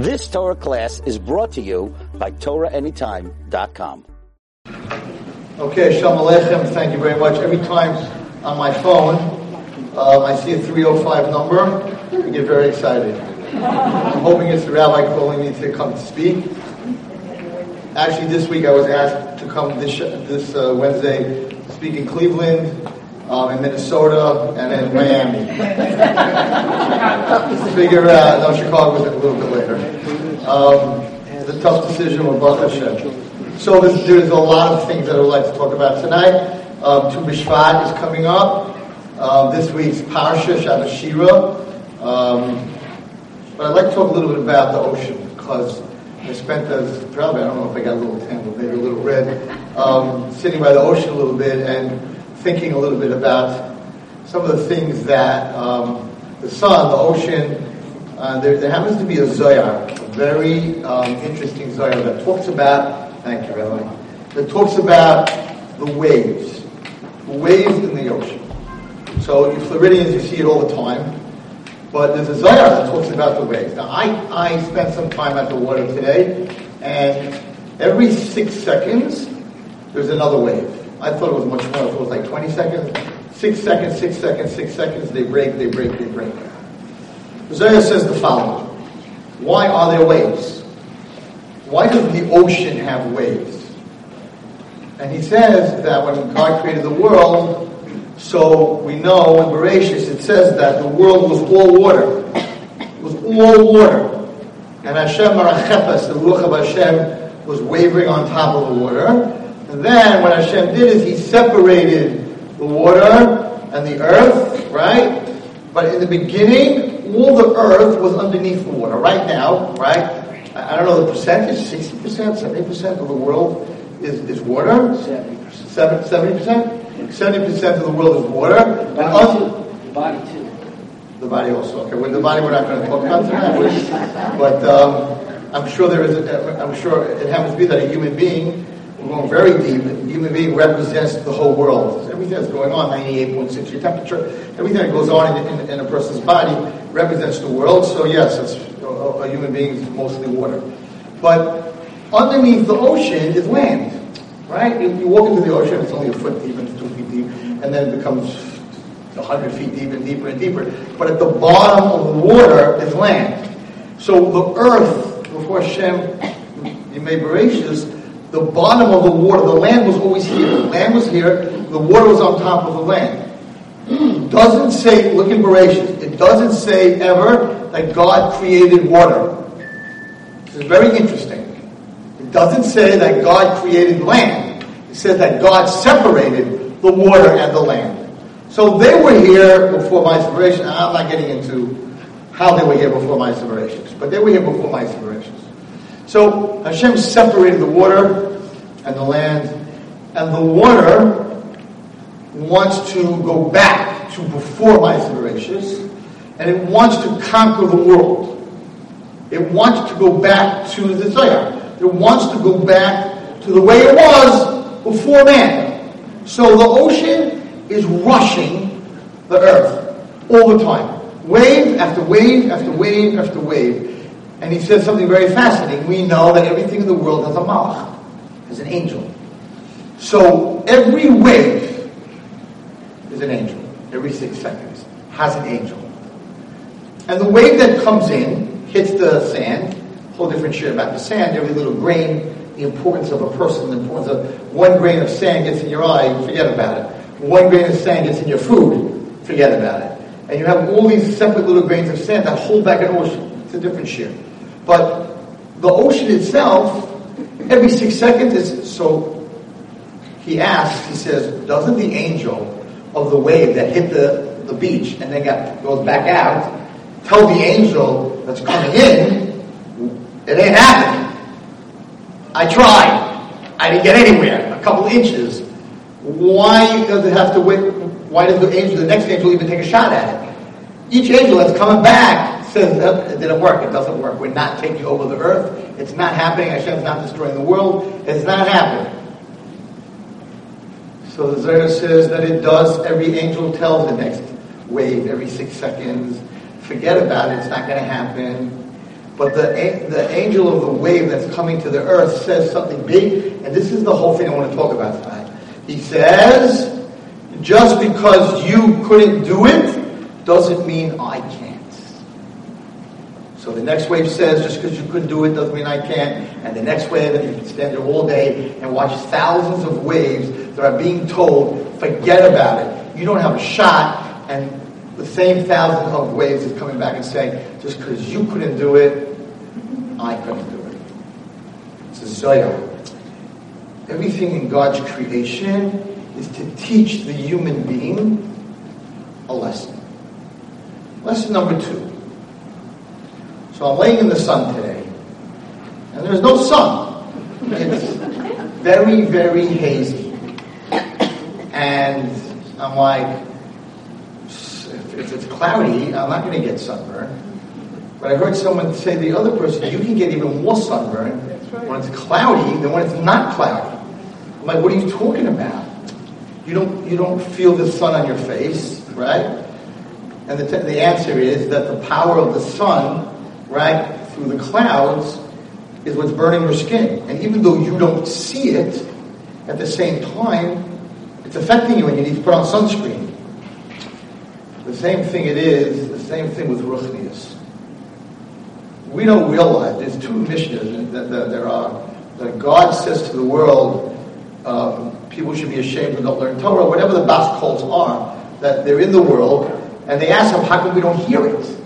This Torah class is brought to you by TorahAnytime.com. Okay, Shalom Aleichem, thank you very much. Every time on my phone um, I see a 305 number, I get very excited. I'm hoping it's the rabbi calling me to come to speak. Actually, this week I was asked to come this, this uh, Wednesday speak in Cleveland, um, in Minnesota, and in Miami. Figure out, no, Chicago was a little bit later. Um, it's a tough decision with Baruch. So there's, there's, a lot of things that I would like to talk about tonight. Um, Tu B'Shvat is coming up. Um, this week's Parsha, Shabbat Um, but I'd like to talk a little bit about the ocean because I spent, a, probably, I don't know if I got a little tan, maybe a little red, um, sitting by the ocean a little bit and thinking a little bit about some of the things that um, the sun, the ocean, uh, there, there, happens to be a Zohar, a very um, interesting Zohar that talks about, thank you, Rabbi, that talks about the waves, the waves in the ocean. So you Floridians, you see it all the time. But there's a Zohar that talks about the waves. Now, I, I spent some time at the water today, and every six seconds, there's another wave. I thought it was much more. It was like 20 seconds. Six seconds, six seconds, six seconds. They break, they break, they break. Zohar says the following. Why are there waves? Why does the ocean have waves? And he says that when God created the world, so we know in Bereshit it says that the world was all water. It was all water. And Hashem Marachefas, the Ruach of Hashem, was wavering on top of the water. And then what Hashem did is He separated the water and the earth, right? But in the beginning, all the earth was underneath the water. Right now, right? I don't know the percentage, 60%, 70% of the world is, is water? 70%. 70%? 70% of the world is water. The body, too. The body too. The body also. Okay, well, the body we're not going to talk about tonight. But um, I'm sure there is. A, I'm sure it happens to be that a human being we're going very deep. A human being represents the whole world. Everything that's going on, 98.6 your temperature, everything that goes on in, in, in, a person's body represents the world. So yes, it's, a, a human being is mostly water. But underneath the ocean is land, right? You, you walk into the ocean, it's only a foot deep and two feet deep, and then it becomes 100 feet deep and deeper and deeper. But at the bottom of the water is land. So the earth, before Hashem, you made Bereshit, the bottom of the water, the land was always here. The land was here, the water was on top of the land. doesn't say, look in Bereshit, it doesn't say ever that God created water. This is very interesting. It doesn't say that God created land. It says that God separated the water and the land. So they were here before my separation. I'm not getting into how they were here before my separations, but they were here before my separations. So Hashem separated the water and the land, and the water wants to go back to before my separations, and it wants to conquer the world. It wants to go back to the Zohar. It wants to go back to the way it was before man. So the ocean is rushing the earth all the time. Wave after wave after wave after wave. And he says something very fascinating. We know that everything in the world has a malach, has an angel. So every wave is an angel. Every six seconds has an angel. And the wave that comes in hits the sand, whole different shit about the sand, every little grain, the importance of a person, the importance of one grain of sand gets in your eye, forget about it. One grain of sand gets in your food, forget about it. And you have all these separate little grains of sand that hold back an ocean. It's a different shit. But the ocean itself, every six seconds is so. He asks, he says, doesn't the angel of the wave that hit the, the beach and then got, goes back out tell the angel that's coming in, it ain't happening. I tried. I didn't get anywhere. A couple inches. Why does it have to wait? Why does the angel, the next angel, even take a shot at it? Each angel that's coming back says it didn't work. It doesn't work. We're not taking over the earth. It's not happening. Hashem's not destroying the world. It's not happening. So the Zohar says that it does. Every angel tells the next wave every six seconds. Forget about it. It's not going to happen. But the, the angel of the wave that's coming to the earth says something big, and this is the whole thing I want to talk about tonight. He says, just because you couldn't do it doesn't mean I can't. So the next wave says, just because you couldn't do it doesn't mean I can't. And the next wave, and you can stand there all day and watch thousands of waves that are being told, forget about it. You don't have a shot. And the same thousand of waves is coming back and saying, just because you couldn't do it, I couldn't do it. It's a Zohar. Everything in God's creation is to teach the human being a lesson. Lesson number two. So I'm laying in the sun today, and there's no sun. It's very, very hazy. And I'm like, if it's cloudy, I'm not going to get sunburned. But I heard someone say the other person, you can get even more sunburn when it's cloudy than when it's not cloudy. I'm like, what are you talking about? You don't, you don't feel the sun on your face, right? And the, t- the answer is that the power of the sun, right, through the clouds is what's burning your skin. And even though you don't see it, at the same time, it's affecting you and you need to put on sunscreen. The same thing it is, the same thing with Ruchnius we don't realize there's two missions that, that, there are that God says to the world, um, people should be ashamed to not learn Torah, whatever the bas calls are, that they're in the world, and they ask him, how come we don't hear it?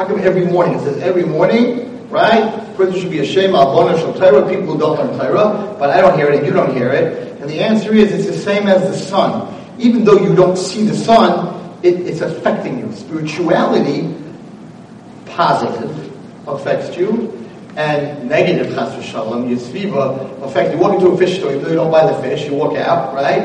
How come every morning? It says every morning, right? Christians should be ashamed of Torah, people who don't learn Torah, but I don't hear it you don't hear it. And the answer is it's the same as the sun. Even though you don't see the sun, it, it's affecting you. Spirituality, positive, affects you, and negative chas v'shalom, yisviva, affects you. walk into a fish store, even though you don't buy the fish, you walk out, right,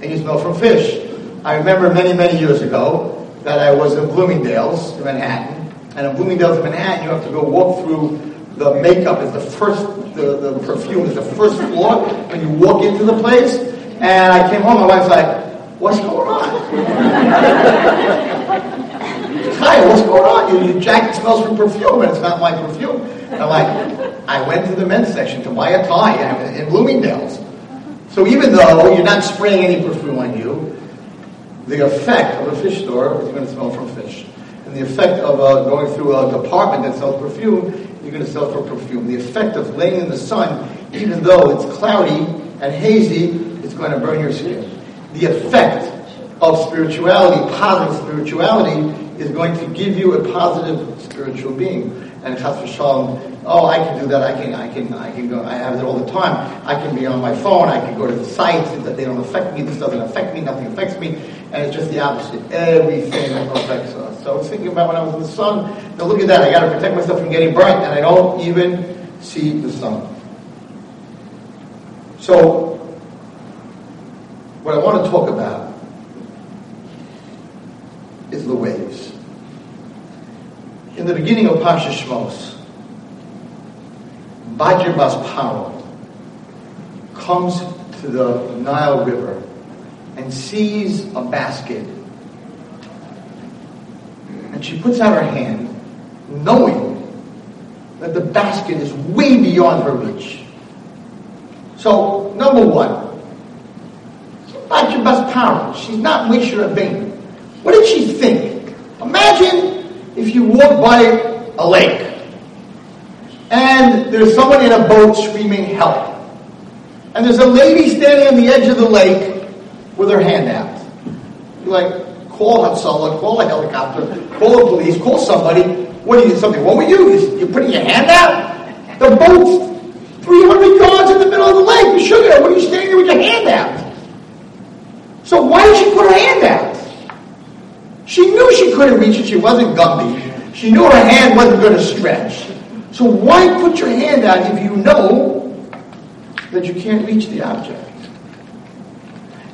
and you smell from fish. I remember many, many years ago that I was in Bloomingdale's in Manhattan, and in Bloomingdale's in Manhattan, you have to go walk through the makeup is the first, the, the perfume is the first floor when you walk into the place. And I came home, my wife's like, what's going on? Hi, what's going on? Your, jacket smells from perfume, and it's not my perfume. And I'm like, I went to the men's section to buy a tie in Bloomingdale's. So even though you're not spraying any perfume on you, the effect of a fish store is going to smell from fish. And the effect of uh, going through a department that sells perfume, you're going to sell for perfume. The effect of laying in the sun, even though it's cloudy and hazy, it's going to burn your skin. The effect of spirituality, positive spirituality, is going to give you a positive spiritual being. And chas v'shalom, oh, I can do that. I can, I can, I can go. I have it all the time. I can be on my phone. I can go to the sites that they don't affect me. This doesn't affect me. Nothing affects me. And it's just the opposite. Everything affects us. So I was thinking about when I was in the sun. Now look at that. I got to protect myself from getting burnt, and I don't even see the sun. So, what I want to talk about is the waves. In the beginning of Pasha Shmos, Bajibas Paro comes to the Nile River and sees a basket. And she puts out her hand, knowing that the basket is way beyond her reach. So, number one, Bajibas Paro, she's not Moshe Rabbeinu. What did she think? Imagine if you walk by a lake and there's someone in a boat screaming help. And there's a lady standing on the edge of the lake with her hand out. You're like, call Hatzalah, call a helicopter, call the police, call somebody. What do you, something What with you? You're putting your hand out? The boat's 300 yards in the middle of the lake. You sugar, what are you standing there with your hand out? So why did she put her hand out? She knew she couldn't reach it. She wasn't Gumby. She knew her hand wasn't going to stretch. So why put your hand out if you know that you can't reach the object?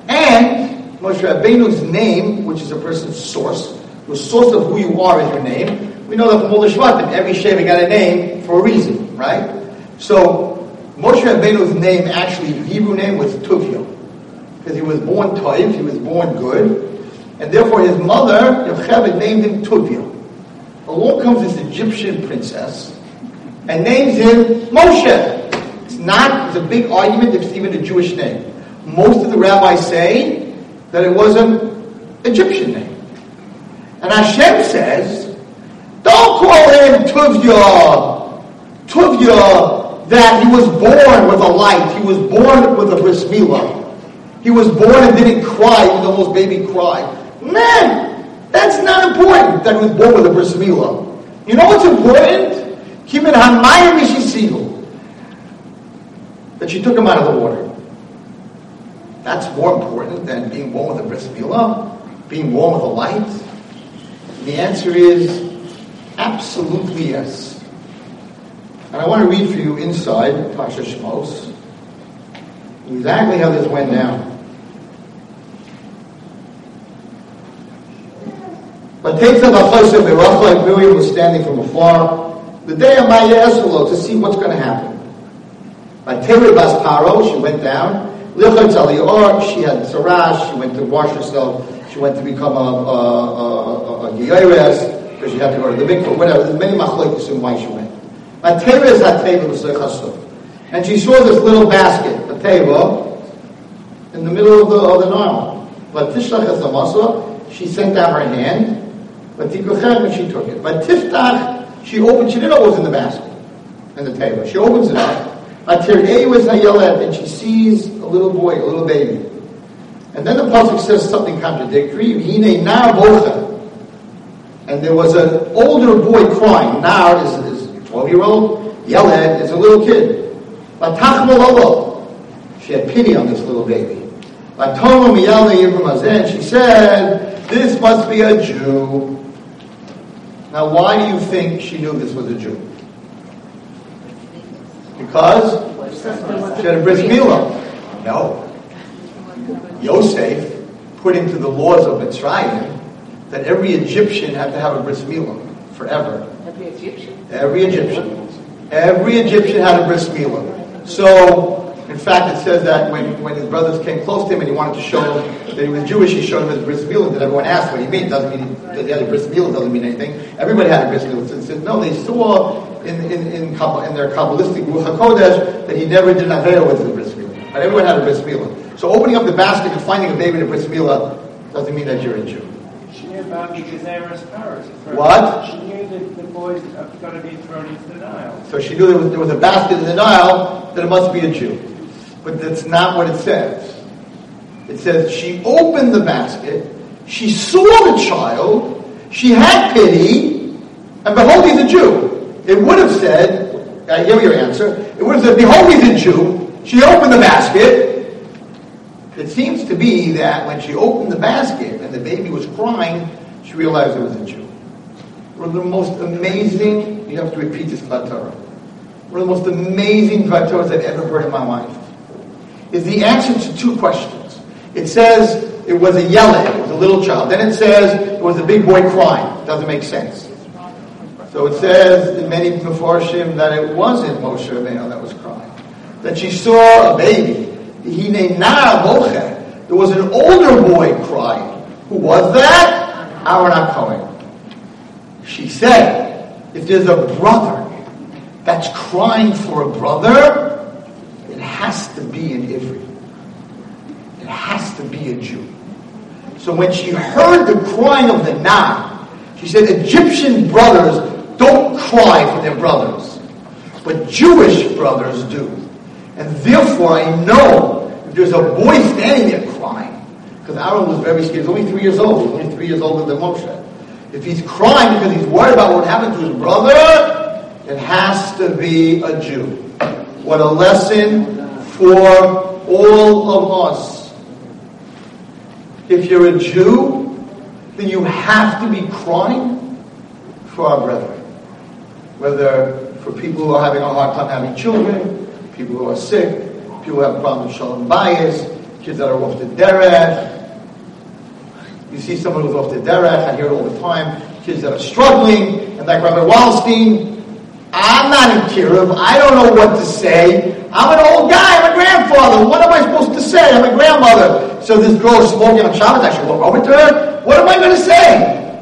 And Moshe Rabbeinu's name, which is a person's source, the source of who you are is your name. We know that from all the Shvatim, every Sheva got a name for a reason, right? So Moshe Rabbeinu's name, actually, Hebrew name was Tuvia. Because he was born Toiv, he was born good. And therefore his mother, Yocheved, named him Tuvia. Along comes this Egyptian princess, and names him Moshe. It's not, it's a big argument it's even a Jewish name. Most of the rabbis say that it was an Egyptian name. And Hashem says, don't call him Tuvya, Tuvya, that he was born with a light. He was born with a bris milah. He was born and didn't cry even though his baby cried. Man, that's not important that he was born with a bris milah. You know what's important? Kimin hamayim. That she took him out of the water. That's more important than being born with a bris milah, being born with a light. And the answer is absolutely yes. And I want to read for you inside Pasha Shmos exactly how this went down. But takes them a place of like Miriam was standing from afar, the day of Maya to see what's going to happen. By Terry Bas Paro, she went down. Lichatz Alior, she had Sarash, she went to wash herself, she went to become a, a, a, a, because she had to go to the mikvah, whatever. There's many machlokes in why she went. By Terry is that table, and she saw this little basket, a table, in the middle of the, of the Nile. But Tishlach she sent out her hand, but Tikkuchem, and she took it. But Tiftach, she opened, she didn't know what was in the basket, in the table. She opens it up. Atir was Hayelet, and she sees a little boy, a little baby. And then the Pasuk says something contradictory. Hine na bocha. And there was an older boy crying. Now is, is 12 year old. Yeled is a little kid. She had pity on this little baby. She said, This must be a Jew. Now, why do you think she knew this was a Jew? Because she had a bris milah. No. Yosef put into the laws of Mitzrayim that every Egyptian had to have a bris milah forever. Every Egyptian? Every Egyptian. Every Egyptian had a bris milah. So, in fact, it says that when, when his brothers came close to him and he wanted to show them that he was Jewish, he showed them his bris milah. That everyone asked what he mean. Doesn't mean that he had a bris milah. Doesn't mean anything. Everybody had a bris milah. So said no. They saw in in in, in their kabbalistic ruach hakodesh that he never did an avera with his bris milah. But everyone had a bris milah. So opening up the basket and finding a baby in a bris milah doesn't mean that you're a Jew. She knew about the Gezerah's powers. What? She knew that the boys are going to be thrown into the Nile. So she knew there was, there was a basket in the Nile, that it must be a Jew. But that's not what it says. It says she opened the basket, she saw the child, she had pity, and behold, he's a Jew. It would have said, I give your answer, it would have said, behold, he's a Jew. She opened the basket, it seems to be that when she opened the basket and the baby was crying, she realized it was a Jew. One of the most amazing, you have to repeat this Torah. One of the most amazing Torahs I've ever heard in my life is the answer to two questions. It says it was a yelling, it was a little child. Then it says it was a big boy crying. Doesn't make sense. So it says in many Mefarshim that it wasn't Moshe Rabbeinu that was crying. That she saw a baby he named Na there was an older boy crying. Who was that? Aaron Cohen. She said, if there's a brother that's crying for a brother, it has to be an Ivri. It has to be a Jew. So when she heard the crying of the Nah, she said, Egyptian brothers don't cry for their brothers, but Jewish brothers do. And therefore I know if there's a boy standing there crying, because Aaron was very scared, he's only three years old, he's only three years older than Moshe. If he's crying because he's worried about what happened to his brother, it has to be a Jew. What a lesson for all of us. If you're a Jew, then you have to be crying for our brethren. Whether for people who are having a hard time having children, people who are sick, people who have problems shalom bayis, kids that are off the derech. You see someone who's off the derech, I hear it all the time, kids that are struggling, and like Rabbi Wallstein, I'm not in Kiruv, I don't know what to say. I'm an old guy, I'm a grandfather, what am I supposed to say? I'm a grandmother. So this girl is smoking on Shabbos, I should walk over to uh, her. What am I going to say?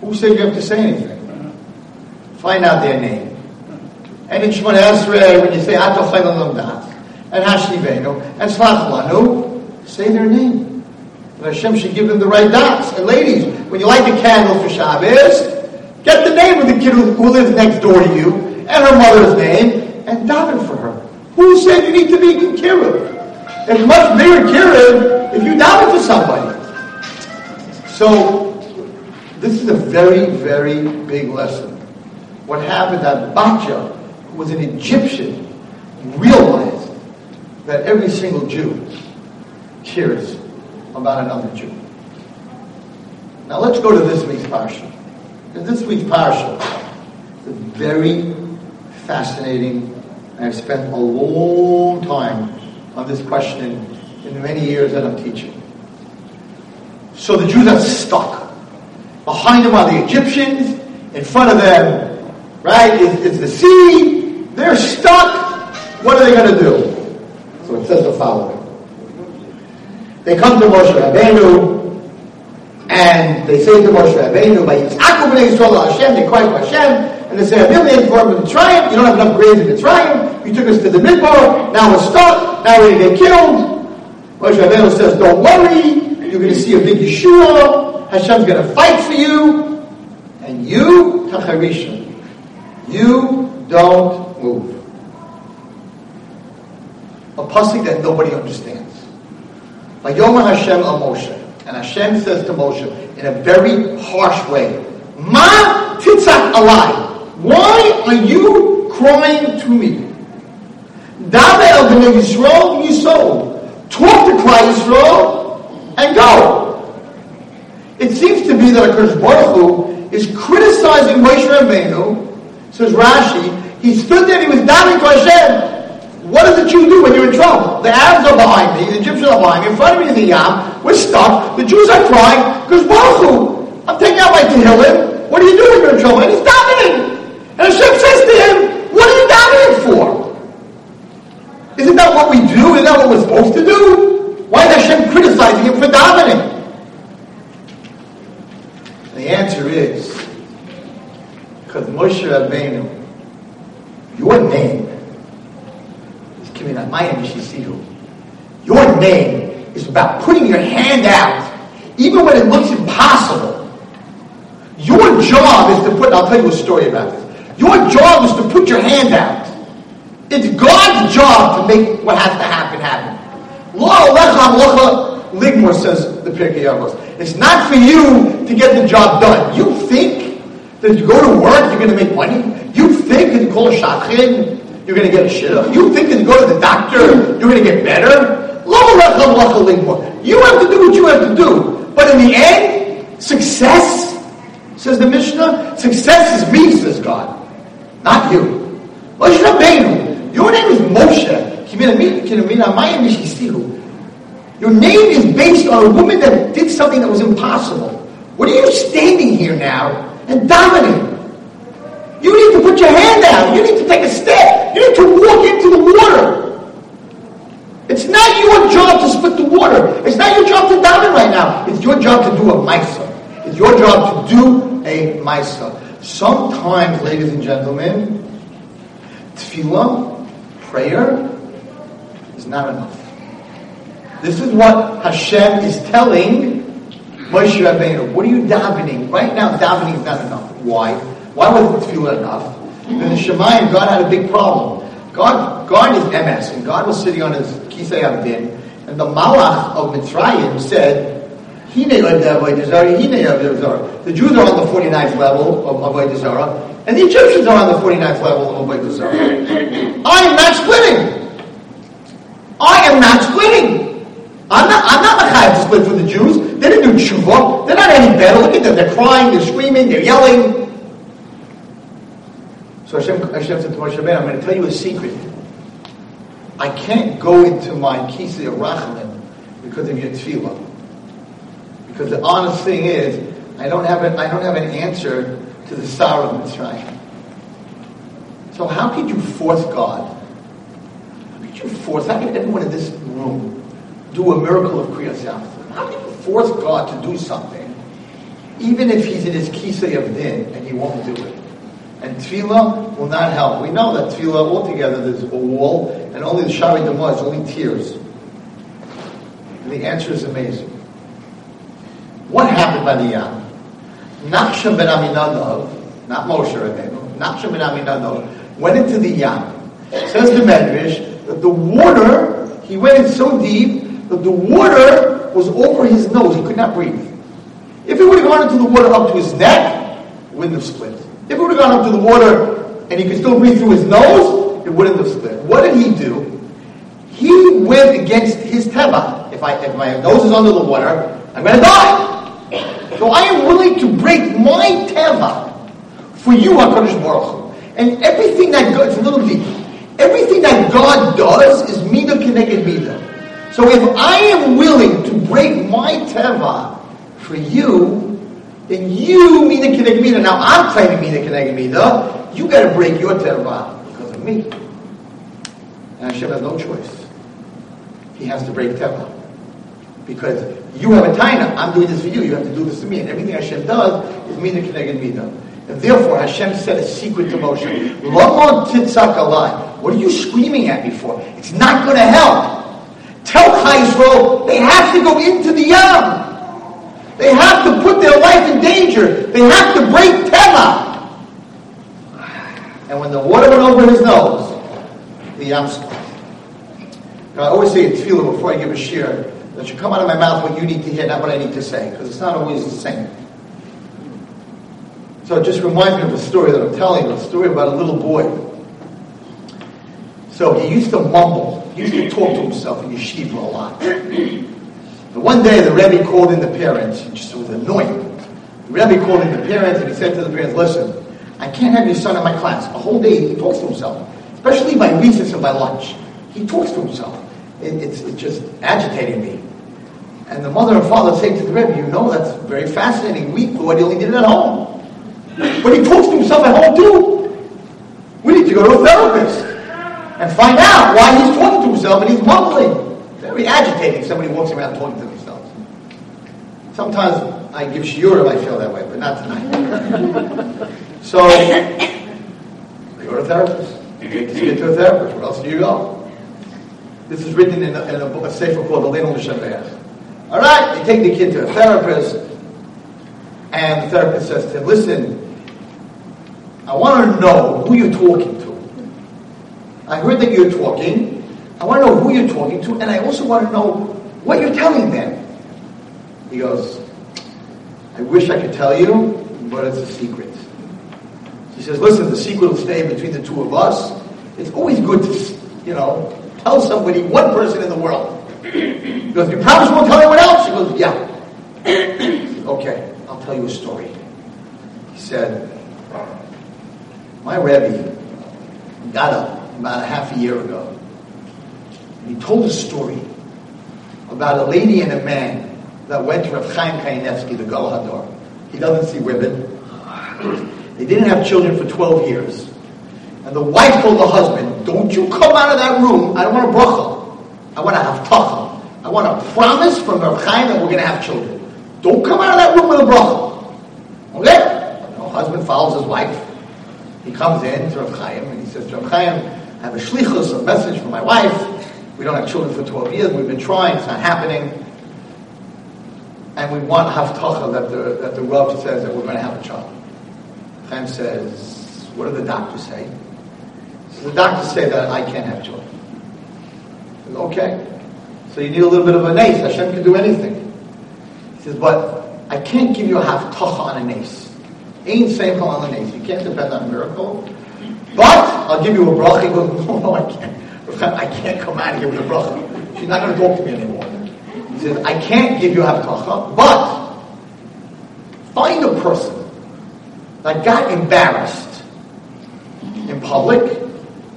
Who said you have to say anything? Find out their name. And in Shemona Esrei, when you say Ato Chaylan Das, and Hashivenu, and Slach Lanu, say their name. And Hashem should give them the right dots. And ladies, when you light the candle for Shabbos, get the name of the kid who, lives next door to you, and her mother's name, and daven for her. Who said you need to be Kiruv? It's much bigger Kiruv if you daven for somebody. So, this is a very, very big lesson. What happened Batya, who was an Egyptian, realized that every single Jew cares about another Jew. Now let's go to this week's parsha. This week's parsha is very fascinating, I've spent a long time on this question in the many years that I'm teaching. So the Jews are stuck. Behind them are the Egyptians. In front of them, right, is, is the sea. They're stuck. What are they going to do? So it says the following. They come to Moshe Rabbeinu, and they say to Moshe Rabbeinu, by Yitzhaku b'nei Yisrael Hashem, they cry to Hashem, and they say, Abimelech for Mitzrayim, you don't have enough grains in Mitzrayim, you took us to the Midbar, now we're stuck, now we're going to get killed. Moshe Rabbeinu says, don't worry, you're going to see a big Yeshua. Hashem's going to fight for you. And you, Tacharisha, you don't move. A pasuk that nobody understands. Vayomer Hashem al Moshe. And Hashem says to Moshe in a very harsh way, Ma titzak alai. Why are you crying to me? Dave el b'nei Yisrael Yisrael. Talk to Klal Yisrael and go. It seems to be that a Baruch Hu is criticizing Moshe Rabbeinu, says Rashi, he stood there he was davening to Hashem. What does the Jew do when you're in trouble? The Arabs are behind me, the Egyptians are behind me, in front of me is the Yam, we're stuck, the Jews are crying, because Baruch I'm taking out my Tehillim, what are you doing when you're in trouble? And he's davening. And Hashem says to him, what are you davening for? Isn't that what we do? Isn't that what we're supposed to do? Why is Hashem criticizing him for davening? The answer is because Moshe Rabbeinu, your name is Kiminat Shisihu. Your name is about putting your hand out, even when it looks impossible. Your job is to put, I'll tell you a story about this. Your job is to put your hand out. It's God's job to make what has to happen happen. Ligmor says the Pirkei Avos. It's not for you to get the job done. You think that you go to work, you're going to make money. You think you call a shadchan, you're going to get a shidduch. You think you go to the doctor, you're going to get better. You have to do what you have to do. But in the end, success, says the Mishnah, success is me, says God. Not you. Your name is Moshe. Your name is based on a woman that did something that was impossible. What are you standing here now and dominating? You need to put your hand out. You need to take a step. You need to walk into the water. It's not your job to split the water. It's not your job to dominate right now. It's your job to do a maisa. It's your job to do a maisa. Sometimes, ladies and gentlemen, tefillah, prayer, is not enough. This is what Hashem is telling Moshe Rabbeinu. What are you davening? Right now, davening is not enough. Why? Why wasn't tefillah enough? In the Shemayim, God had a big problem. God, God is MS, and God was sitting on his kisei avdin, and the Malach of Mitzrayim said, the Jews are on the 49th level of Avodah and the Egyptians are on the 49th level of Avodah. I am not splitting. I am not splitting. I'm not, I'm not Machayev to split for the Jews. They didn't do tshuva. They're not any better. Look at them. They're crying, they're screaming, they're yelling. So Hashem, Hashem said to Moshe Rabbeinu, I'm going to tell you a secret. I can't go into my Kisei of Rachamim because of your tefillah. Because the honest thing is, I don't have, a, I don't have an answer to the sorrow of Mitzrayim. So how could you force God How could you force, how can everyone in this room do a miracle of Kriyas How can you force God to do something, even if he's in his kisei of din and he won't do it? And tefillah will not help. We know that tefillah altogether there's a wall, and only the Shari Dama is only tears. And the answer is amazing. What happened by the Yam? Nachshon ben Aminadab, not Moshe Rabbeinu, Nachshon ben Aminadab went into the Yam. Says the Medrash that the water, he went in so deep that the water was over his nose. He could not breathe. If he would have gone into the water up to his neck, it wouldn't have split. If he would have gone up to the water and he could still breathe through his nose, it wouldn't have split. What did he do? He went against his teva. If, I, if my nose is under the water, I'm going to die. So I am willing to break my teva for you, HaKadosh Baruch. And everything that God, it's a little deep. Everything that God does is mida keneged mida. So if I am willing to break my teva for you, then you mida keneged mida. Now I'm claiming mida keneged mida. You got to break your teva because of me. And Hashem has no choice. He has to break teva. Because you have a taina, I'm doing this for you, you have to do this to me. And everything Hashem does is mina mida. And therefore Hashem said a secret to Moshe. What are you screaming at me for? It's not going to help. Tell Chai they have to go into the Yam. They have to put their life in danger. They have to break teva. And when the water went over his nose, the Yam I always say in tefillah before I give a shiur that should come out of my mouth what you need to hear, not what I need to say, because it's not always the same. So it just reminds me of a story that I'm telling a story about a little boy. So he used to mumble, he used to talk to himself in yeshiva a lot. But one day the Rebbe called in the parents, and just was annoying. The Rebbe called in the parents and he said to the parents, listen, I can't have your son in my class. A whole day he talks to himself, especially by recess and by lunch. He talks to himself. It, it's, it's just agitating me. And the mother and father say to the Rebbe, you know, that's very fascinating. We thought he only did it at home. But he talks to himself at home too. We need to go to a therapist and find out why he's talking to himself and he's mumbling. Very agitating. If somebody walks around talking to themselves. Sometimes I give shiurim, I feel that way, but not tonight. so, you go to a therapist. You this kid to a therapist. Where else do you go? This is written in a, in a, book, a sefer called the Leil L'Shabeach. All right, you take the kid to a therapist, and the therapist says to him, listen, I want to know who you're talking to. I heard that you're talking. I want to know who you're talking to, and I also want to know what you're telling them. He goes, I wish I could tell you, but it's a secret. He says, listen, the secret will stay between the two of us. It's always good to, you know, tell somebody, one person in the world. He goes, you promise you won't tell anyone else? He goes, yeah. Okay, I'll tell you a story. He said, my Rebbe got up about a half a year ago. And he told a story about a lady and a man that went to Rav Chaim Kanievsky, the Gadol Hador. He doesn't see women. They didn't have children for 12 years. And the wife told the husband, don't you come out of that room. I don't want a bracha. I want to have tacha. I want a promise from Rav Chaim that we're going to have children. Don't come out of that room with a bracha. Okay? The husband follows his wife. He comes in to Rav Chaim and he says, Rav Chaim, I have a shlichus, a message from my wife. We don't have children for 12 years. We've been trying. It's not happening. And we want haftacha that the, that the Rav says that we're going to have a child. Chaim says, what do the doctors say? So the doctors say that I can't have children. Says, okay. So you need a little bit of a nace. Hashem can do anything. He says, but I can't give you a haftacha on a nace. Ain't seichel on the nace. You can't depend on a miracle. But I'll give you a bracha. He goes, no, no, I can't. I can't come out of here with a bracha. She's not going to talk to me anymore. He says, I can't give you haftacha, but find a person that got embarrassed in public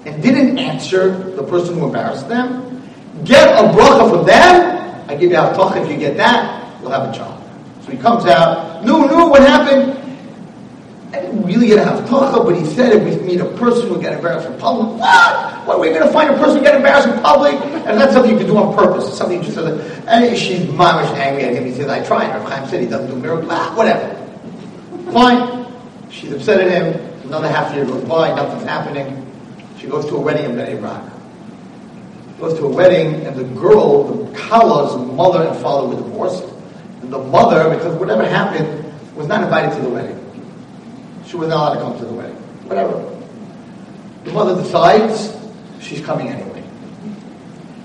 and didn't answer the person who embarrassed them. Get a bracha from them. I give you haftacha. If you get that, you'll have a child. So he comes out. No, no, what happened? I didn't really get a haftacha, but he said if we meet a person who got embarrassed in public, what? What, are we're going to find a person who got embarrassed in public? And that's something you can do on purpose. It's something you just says, and she's mamish angry at him. He says, I tried. Rav Chaim said he doesn't do miracles. Ah, whatever. Fine. She's upset at him. Another half year goes by, nothing's happening. She goes to a wedding in Brak. Goes to a wedding, and the girl, the Kala's mother and father were divorced. And the mother, because whatever happened, was not invited to the wedding. She was not allowed to come to the wedding. Whatever. The mother decides she's coming anyway.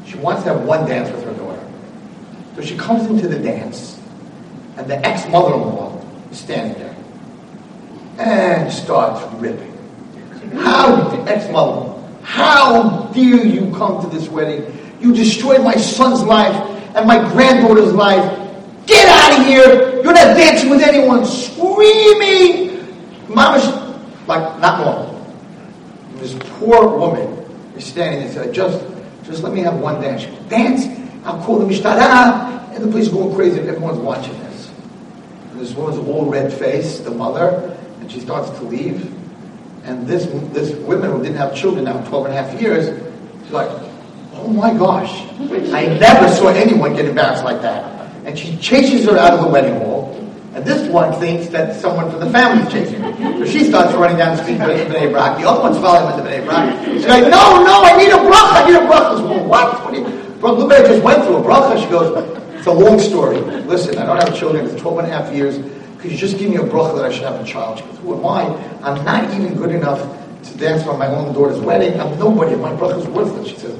She wants to have one dance with her daughter. So she comes into the dance, and the ex-mother-in-law is standing there and starts ripping. How, ex-mother, how dare you come to this wedding? You destroyed my son's life and my granddaughter's life. Get out of here! You're not dancing with anyone. Screaming! Mama's like, not normal. This poor woman is standing there and said, just, just let me have one dance. Goes, dance? I'll call the mishtara. Ah, and the place is going crazy. Everyone's watching this. And this woman's all red face, the mother, and she starts to leave. And this, this woman who didn't have children now 12 and a half years, she's like, oh my gosh, I never saw anyone get embarrassed like that. And she chases her out of the wedding hall. And this one thinks that someone from the family is chasing her. So she starts running down the street to Bnei Brak. The other one's following him to Bnei Brak. She's like, no, no, I need a bracha. I need a bracha. Goes, what? what Bro, look what just went through, a bracha. She goes, it's a long story. Listen, I don't have children. It's 12 and a half years. Could you just give me a bracha that I should have a child? She goes, who am I? I'm not even good enough to dance for my own daughter's wedding. I'm nobody. My bracha is worthless. She says,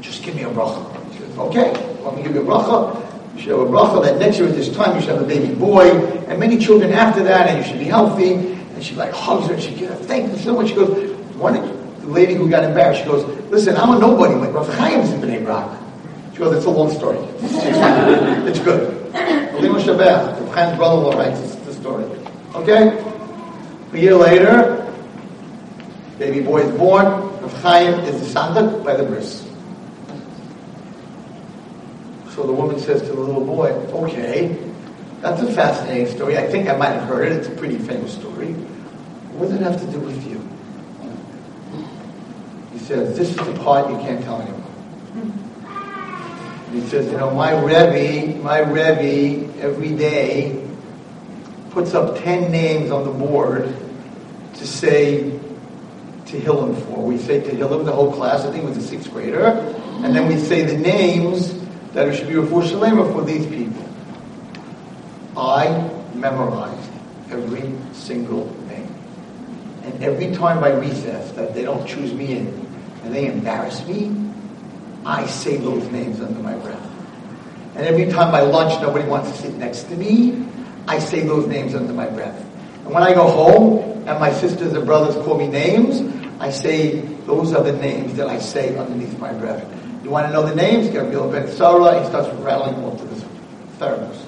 just give me a bracha. She says, okay, let me give you a bracha. Should have a bracha that next year at this time you should have a baby boy and many children after that, and you should be healthy. And she like hugs her and she her thank you so much. She goes, one the lady who got embarrassed, she goes, listen, I'm a nobody. Like Rav Chaim's in Bnei Brak. She goes, it's a long story. it's good. Shabbat, Rav Chaim's brother-in-law writes the story. Okay? A year later, baby boy is born. Rav Chaim is the descended by the bris. So the woman says to the little boy, okay, that's a fascinating story. I think I might have heard it. It's a pretty famous story. What does it have to do with you? He says, this is the part you can't tell anyone. He says, you know, my Rebbe, my Rebbe, every day puts up 10 names on the board to say Tehillim for. We say Tehillim, the whole class, I think it was a sixth grader, and then we say the names that it should be Refuah Shalema for these people. I memorized every single name. And every time by recess that they don't choose me in and they embarrass me, I say those names under my breath. And every time by lunch nobody wants to sit next to me, I say those names under my breath. And when I go home and my sisters and brothers call me names, I say those are the names that I say underneath my breath. You want to know the names? Gabriel Ben. He starts rattling off to this therapist.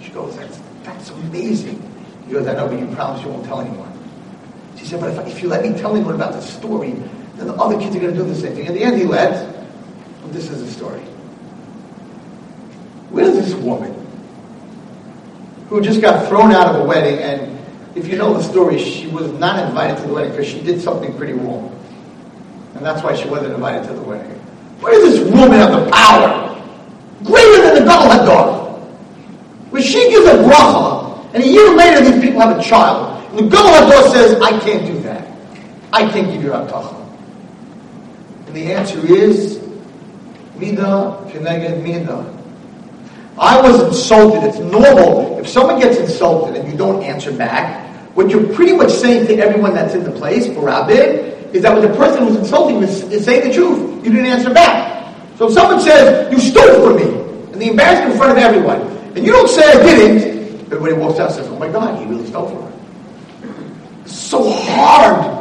She goes, that's, that's amazing. He goes, I know, but you promise you won't tell anyone. She said, but if, if you let me tell anyone about the story, then the other kids are going to do the same thing. In the end, he let. And this is the story. Where's this woman who just got thrown out of a wedding and if you know the story, she was not invited to the wedding because she did something pretty wrong. And that's why she wasn't invited to the wedding. Where does this woman have the power? Greater than the Gadol Hador. Where she gives a bracha, and a year later these people have a child. And the Gadol Hador says, I can't do that. I can't give you a haftacha. And the answer is, Mida Keneged Mida. I was insulted. It's normal. If someone gets insulted and you don't answer back, what you're pretty much saying to everyone that's in the place, Rabbi, is that when the person who's insulting is, is saying the truth, you didn't answer back. So if someone says, you stole from me, and the embarrassment in front of everyone, and you don't say I didn't, everybody walks out and says, oh my God, he really stole from her. So hard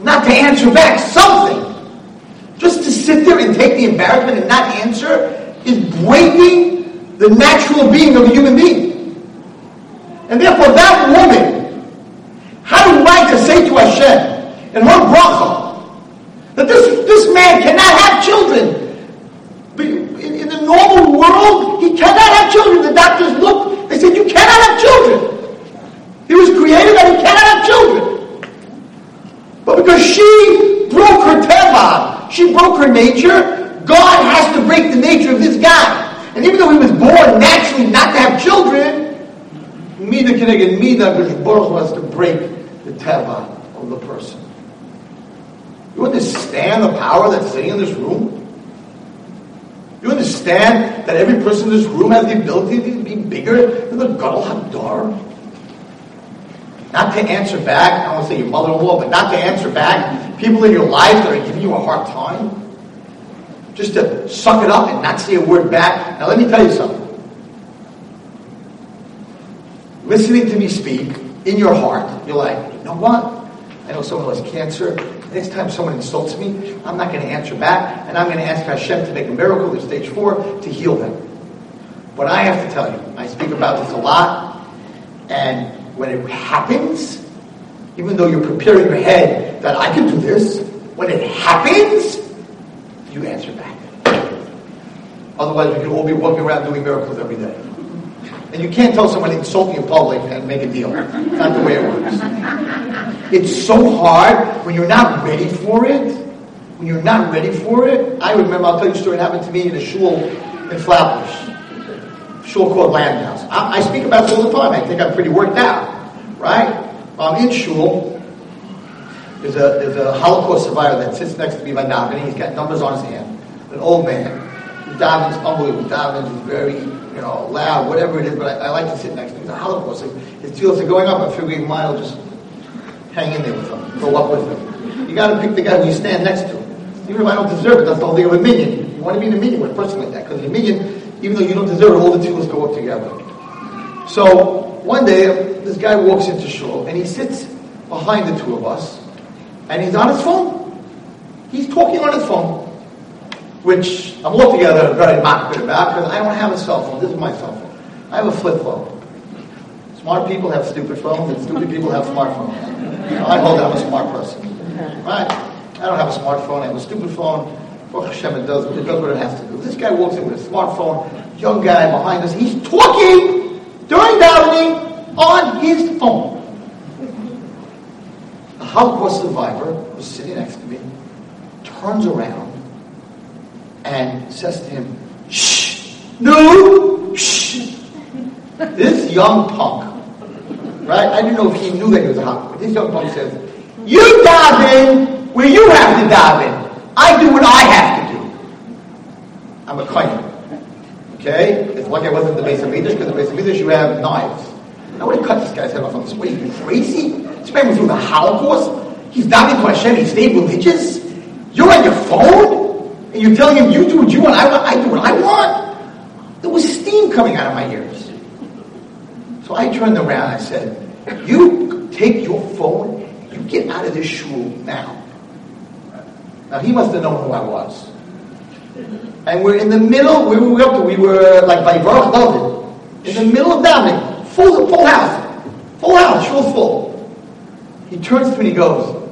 not to answer back something. Just to sit there and take the embarrassment and not answer is breaking the natural being of a human being. And therefore that woman had a right to say to Hashem, in her bracha that this, this man cannot have children. In, in the normal world, he cannot have children. The doctors looked, they said, you cannot have children. He was created that he cannot have children. But because she broke her teva, she broke her nature, God has to break the nature of this guy. And even though he was born naturally not to have children, me Mida Keneged Mida, because Baruch has to break the teva of the person. You understand the power that's sitting in this room? You understand that every person in this room has the ability to be bigger than the Gadol Hador? Not to answer back, I don't say your mother-in-law, but not to answer back people in your life that are giving you a hard time. Just to suck it up and not say a word back. Now let me tell you something. Listening to me speak in your heart, you're like, you know what? I know someone who has cancer. Next time someone insults me, I'm not going to answer back, and I'm going to ask Hashem to make a miracle in stage four to heal them. But I have to tell you, I speak about this a lot, and when it happens, even though you're preparing your head that I can do this, when it happens, you answer back. Otherwise, we could all be walking around doing miracles every day. And you can't tell someone to insult you in public and make a deal. Not the way it works. It's so hard when you're not ready for it. When you're not ready for it. I remember, I'll tell you a story that happened to me in a shul in Flatbush shul called Landhouse. I, I, speak about all the time. I think I'm pretty worked out, right? I'm in shul. There's a, there's a Holocaust survivor that sits next to me by davening. He's got numbers on his hand. An old man. He davens unbelievable. Davens is very, you know, loud, whatever it is, but I, I like to sit next to him. He's a Holocaust. His feels are going up. I figure mine will just hang in there with him, go up with him. You got to pick the guy who you stand next to. Even if I don't deserve it, that's the whole thing of a minyan. You want to be in a minyan with a person like that, because a minyan even though you don't deserve it, all the tefillahs go up together. So one day, this guy walks into shul and he sits behind the two of us, and he's on his phone. He's talking on his phone, which I'm altogether very mocked about because I don't have a cell phone. This is my cell phone. I have a flip phone. Smart people have stupid phones, and stupid people have smartphones. I hold that I'm a smart person. Right? I don't have a smartphone. I have a stupid phone. Baruch Hashem, it does, it does what it has to do. This guy walks in with a smartphone, young guy behind us. He's talking during davening on his phone. The Holocaust survivor was sitting next to me, turns around, and says to him, Shh! No! Shh! This young punk, right? I didn't know if he knew that he was a Holocaust. This young punk says, You daven where you have to dive in. I do what I have to do. I'm a kohen. Okay? It's like I wasn't the base of English, because the base of English you have knives. I would have cut this guy's head off on this way. You crazy? This man went through the Holocaust. He's dying to Hashem. He stayed religious. You're on your phone, and you're telling him you do what you want. I, want, I do what I want. There was steam coming out of my ears. So I turned around and I said, You take your phone, you get out of this shul now. Now he must have known who I was. And we're in the middle, we were up to, we were like by Baruch in the middle of davening, full, of full house, full house, full full. He turns to me and he goes,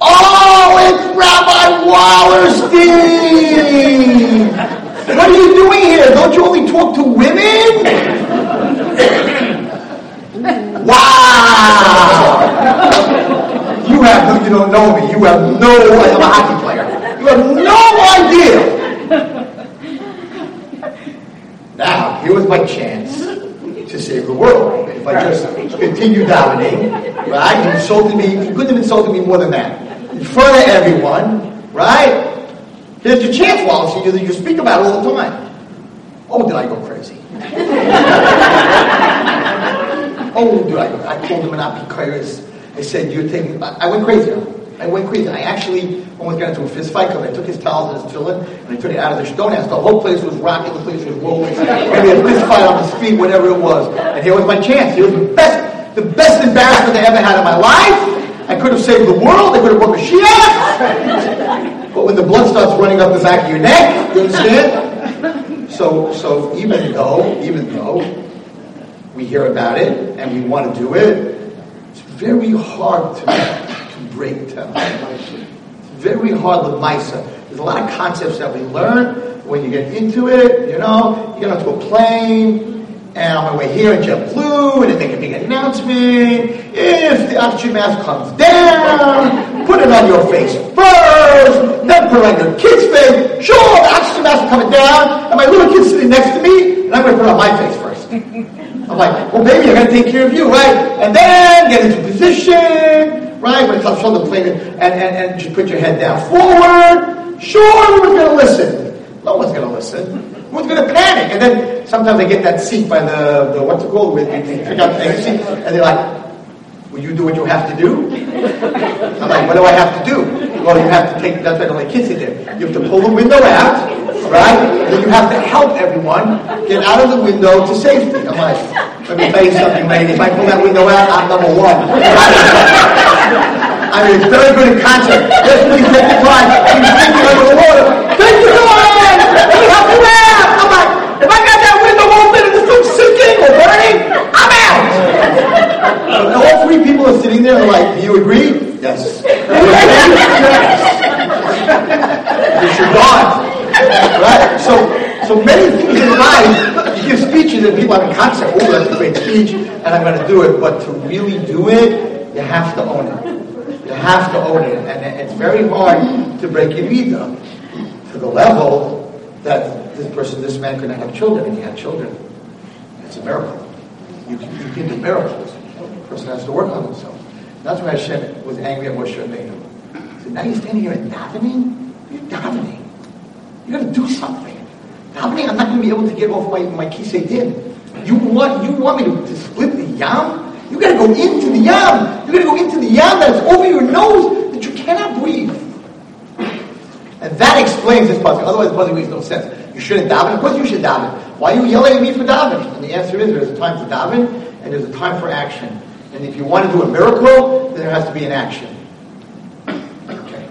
Oh, it's Rabbi Wallerstein! What are you doing here? Don't you only talk to women? wow! You have, no, you don't know me. You have no, I'm a hockey player. You have no idea. Now, here was my chance to save the world. If I just continue dominating, right? He insulted me. He couldn't have insulted me more than that. In front of everyone, right? Here's your chance, Wallace. You, you speak about it all the time. Oh, did I go crazy? oh, did I go? I told him not because I said, you're taking, I went crazy. I went crazy. I actually almost got into a fist fight because I took his towels and his tefillin and I took it out of the stone house. The whole place was rocking, the place was rolling. and we had a fist fight on the street, whatever it was. And here was my chance. Here was the best, the best embarrassment I ever had in my life. I could have saved the world. I could have brought Mashiach. but when the blood starts running up the back of your neck, you understand? So, so even though, even though we hear about it and we want to do it, it's very hard to, to break down. It's very hard with Misa. There's a lot of concepts that we learn when you get into it. You know, you get onto a plane, and on my way here in JetBlue, and they make a big announcement. If the oxygen mask comes down, put it on your face first, then put it on your kid's face. Sure, the oxygen mask is coming down, and my little kid's sitting next to me, and I'm going to put it on my face first. I'm like, well, baby, I got to take care of you, right? And then get into position, right? right? When it comes from the plane, and, and, and just put your head down. Forward! Sure, everyone's going to listen. No one's going to listen. Everyone's going to panic. And then sometimes they get that seat by the, the what's it called? With, you pick out the seat, and they're like, will you do what you have to do? I'm like, what do I have to do? Well, you have to take, that's why I don't let kids sit there. You have to pull the window out, right? Then you have to help everyone get out of the window to safety. I'm like, let me tell you something, lady. If I pull that window out, I'm number one. I mean, it's very good in concert. Yes, please take your time. He's thinking under the water. Take your time! Let me help you out! I'm like, if I got that window open and this thing's or I'm out! And all three people are sitting there like, do you agree? Yes. yes. You're God. Right? So, so many things in life, you give speeches and people have a concept, oh, that's a great speech, and I'm going to do it. But to really do it, you have to own it. You have to own it. And it's very hard to break your vida to the level that this person, this man could not have children, and he had children. A miracle. You can, you can do miracles. The person has to work on himself. That's why Hashem was angry at Moshe Rabbeinu. So now you're standing here and davening? You're davening. You gotta do something. Davening, I'm not gonna be able to get off my, my kisei din. You want, you want me to, to split the yam? You gotta go into the yam. You gotta go into the yam that's over your nose that you cannot breathe. And that explains this puzzle. Otherwise, the puzzle makes no sense. You shouldn't daven. Of course, you should daven. Why are you yelling at me for davening? And the answer is there's a time for daven and there's a time for action. And if you want to do a miracle, then there has to be an action. Okay.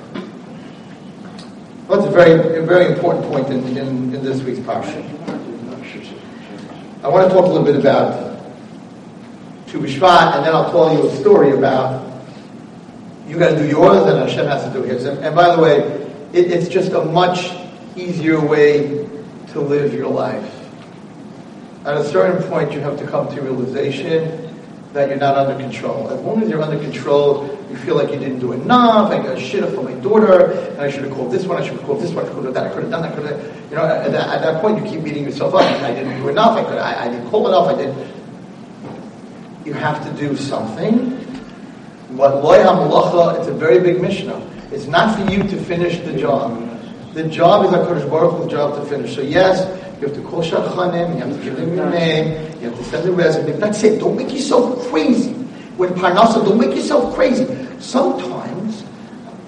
Well, that's a very, a very important point in, in, in this week's parsha. I want to talk a little bit about Tu B'Shvat, and then I'll tell you a story about you got to do yours, and Hashem has to do his. And, and by the way, it, it's just a much easier way to live your life. At a certain point, you have to come to realization that you're not under control. As long as you're under control, you feel like you didn't do enough. I got shit up for my daughter, and I should have called this one. I should have called this one. I could have done that. I could have done that. Could have, you know, at that, at that point, you keep beating yourself up. I didn't do enough. I could. I, I didn't call enough. I did. You have to do something. But loy it's a very big mishnah. It's not for you to finish the job. The job is HaKadosh Baruch Hu's job to finish. So yes, you have to call shadchanim, you have to give them your name, you have to send a resume. That's it. Don't make yourself crazy. When parnasa, don't make yourself crazy. Sometimes,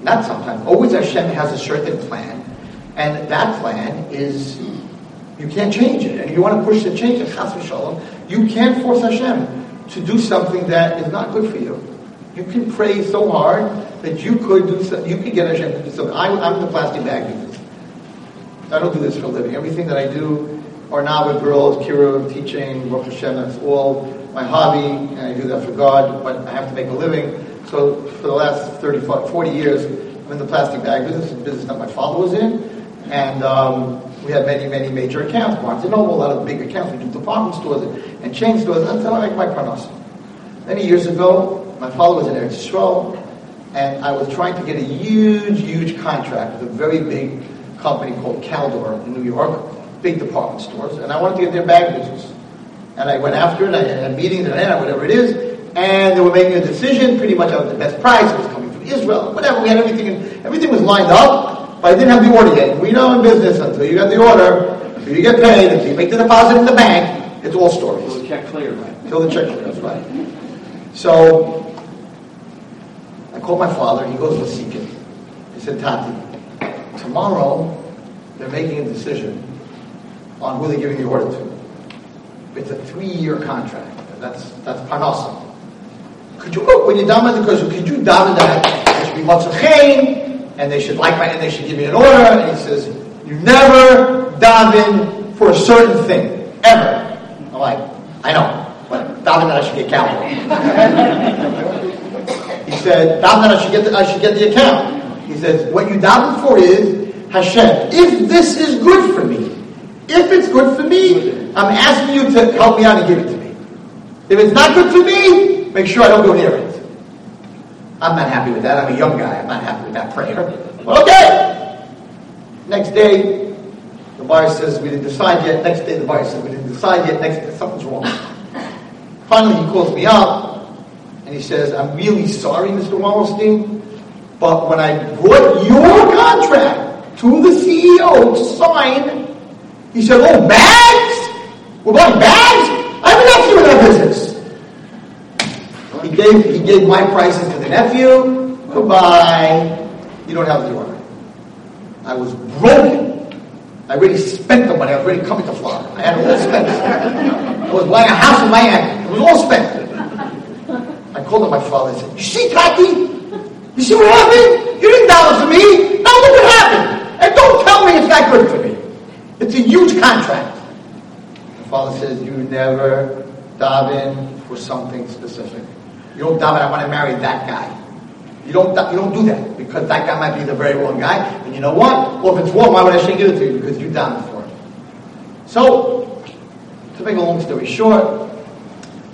not sometimes, always Hashem has a certain plan, and that plan is you can't change it, and you want to push the change it, chas v'shalom, you can't force Hashem to do something that is not good for you. You can pray so hard that you could do so, you could get Hashem to do something. I, I'm the plastic bag. I don't do this for a living. Everything that I do are now with girls, Kira, teaching, Baruch Hashem, that's all my hobby, and I do that for God, but I have to make a living. So for the last 30, 40 years, I'm in the plastic bag business, a business that my father was in, and um, we had many, many major accounts, Barnes & Noble, a lot of big accounts. We do department stores and, and chain stores. That's how I make my parnasa. Many years ago, my father was in Eretz Yisrael, and I was trying to get a huge, huge contract with a very big company called Caldor in New York, big department stores, and I wanted to get their bag business. And I went after it, I had meetings and whatever it is, and they were making a decision, pretty much on the best price, it was coming from Israel, whatever, we had everything, and everything was lined up, but I didn't have the order yet. We know in business, until you get the order, until you get paid, until you make the deposit in the bank, it's all stories. Until the check cleared, right? Until the check clears, right. So, I called my father, he goes to seek it. He said, Tati, tomorrow they're making a decision on who they're giving the order to. It's a three-year contract. That's that's parnasa. Could you oh, when you daven because could you daven that there should be matzachein and they should like my and they should give me an order? And he says you never daven for a certain thing ever. I'm like I know, but daven that I should get counted. he said daven that I should get the, I should get the account. He says what you daven for is Hashem. If this is good for me, if it's good for me, I'm asking you to help me out and give it to me. If it's not good for me, make sure I don't go near it. I'm not happy with that. I'm a young guy. I'm not happy with that prayer. Okay. Next day, the buyer says we didn't decide yet. Next day, the buyer says we didn't decide yet. Next day, something's wrong. Finally, he calls me up And he says, I'm really sorry, Mr. Wallerstein, but when I brought your contract to the CEO to sign, he said, oh, bags? We're buying bags? I have to do in that business. He gave, he gave my prices to the nephew. Goodbye. You don't have the order. I was broken. I already spent the money. I was already coming to Florida. I had it all spent. I was buying a house in Miami. It was all spent. I called up my father and said, You see? You see what happened? You didn't dollars for me. Now look what happened. And don't tell me it's not good for me. It's a huge contract. The father says, You never daven for something specific. You don't daven, I want to marry that guy. You don't, you don't do that because that guy might be the very wrong guy. And you know what? Well, if it's wrong, why would I say give it to you? Because you down for it. So, to make a long story short,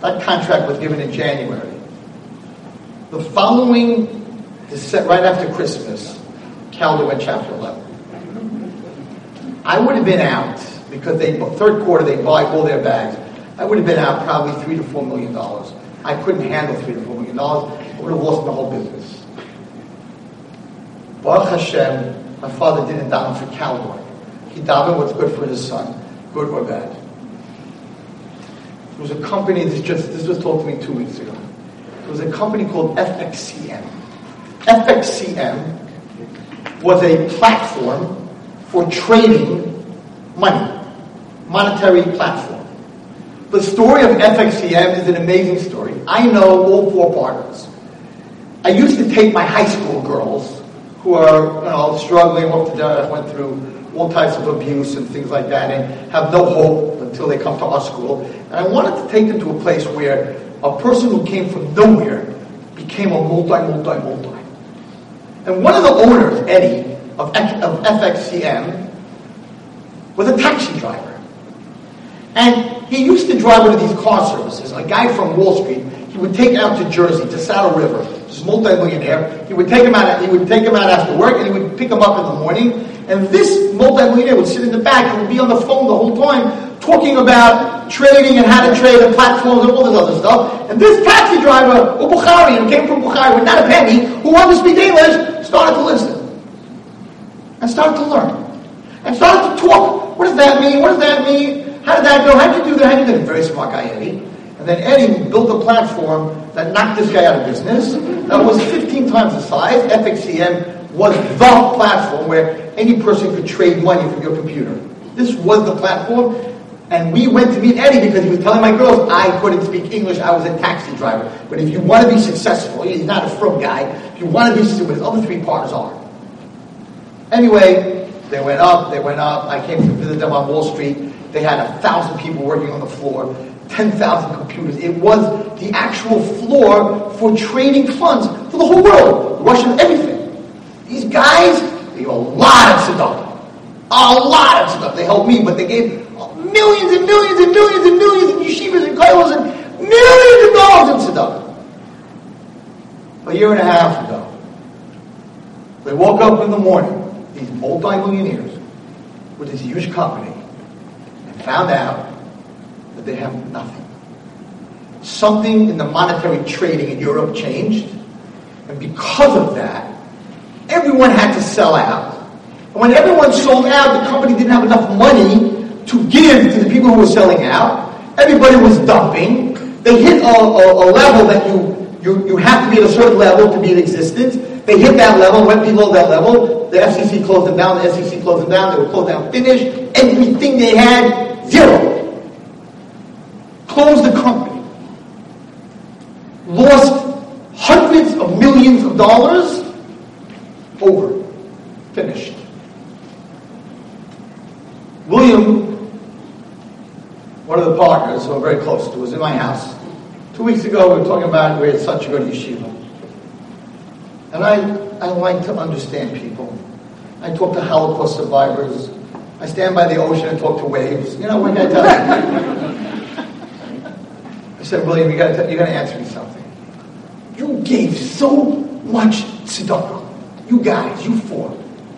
that contract was given in January. The following, right after Christmas, Caldor went chapter 11. I would have been out because they third quarter they buy all their bags. I would have been out probably three to four million dollars. I couldn't handle three to four million dollars. I would have lost the whole business. Baruch Hashem, my father didn't daven for cowboy. He davened what's good for his son, good or bad. There was a company that just, this was told to me two weeks ago. There was a company called FXCM. FXCM was a platform for trading money, monetary platform. The story of FXCM is an amazing story. I know all four partners. I used to take my high school girls who are you know, struggling, went through all types of abuse and things like that, and have no hope until they come to our school. And I wanted to take them to a place where a person who came from nowhere became a multi, multi, multi. And one of the owners, Eddie, of, of FXCM, was a taxi driver. And he used to drive one of these car services. A guy from Wall Street, he would take out to Jersey, to Saddle River, this multimillionaire. He would take him out. He would take him out after work, and he would pick him up in the morning. And this multimillionaire would sit in the back and would be on the phone the whole time, talking about trading and how to trade and platforms and all this other stuff. And this taxi driver, a Bukhari, who came from Bukhari with not a penny, who wanted to speak English, started to listen and started to learn and started to talk. What does that mean? What does that mean? How did that go? How did you do that? How did you do that? Very smart guy, Eddie. And then Eddie built a platform that knocked this guy out of business. That was 15 times the size. FXCM was the platform where any person could trade money from your computer. This was the platform. And we went to meet Eddie because he was telling my girls I couldn't speak English. I was a taxi driver. But if you want to be successful, he's not a from guy. If you want to be successful, his other three partners are. Anyway, they went up, they went up. I came to visit them on Wall Street. They had a thousand people working on the floor. 10,000 computers. It was the actual floor for trading funds for the whole world. Russian, everything. These guys, they gave a lot of tzedakah. A lot of tzedakah. They helped me, but they gave millions and millions and millions and millions in yeshivas and kollels and millions of dollars in tzedakah. A year and a half ago, they woke up in the morning, these multi-millionaires with this huge company, and found out that they have nothing. Something in the monetary trading in Europe changed, and because of that, everyone had to sell out. And when everyone sold out, the company didn't have enough money to give to the people who were selling out. Everybody was dumping. They hit a, a, a level that you, you, you have to be at a certain level to be in existence. They hit that level, went below that level. The FCC closed them down. The SEC closed them down. They were closed down, finished. Everything they had, zero closed the company, lost hundreds of millions of dollars, over, finished. William, one of the partners who I'm very close to, was in my house. Two weeks ago, we were talking about we had such a good yeshiva. And I, I like to understand people. I talk to Holocaust survivors. I stand by the ocean and talk to waves. You know, what I tell? I said, William, you gotta, you gotta answer me something. You gave so much tzedakah. You guys, you four.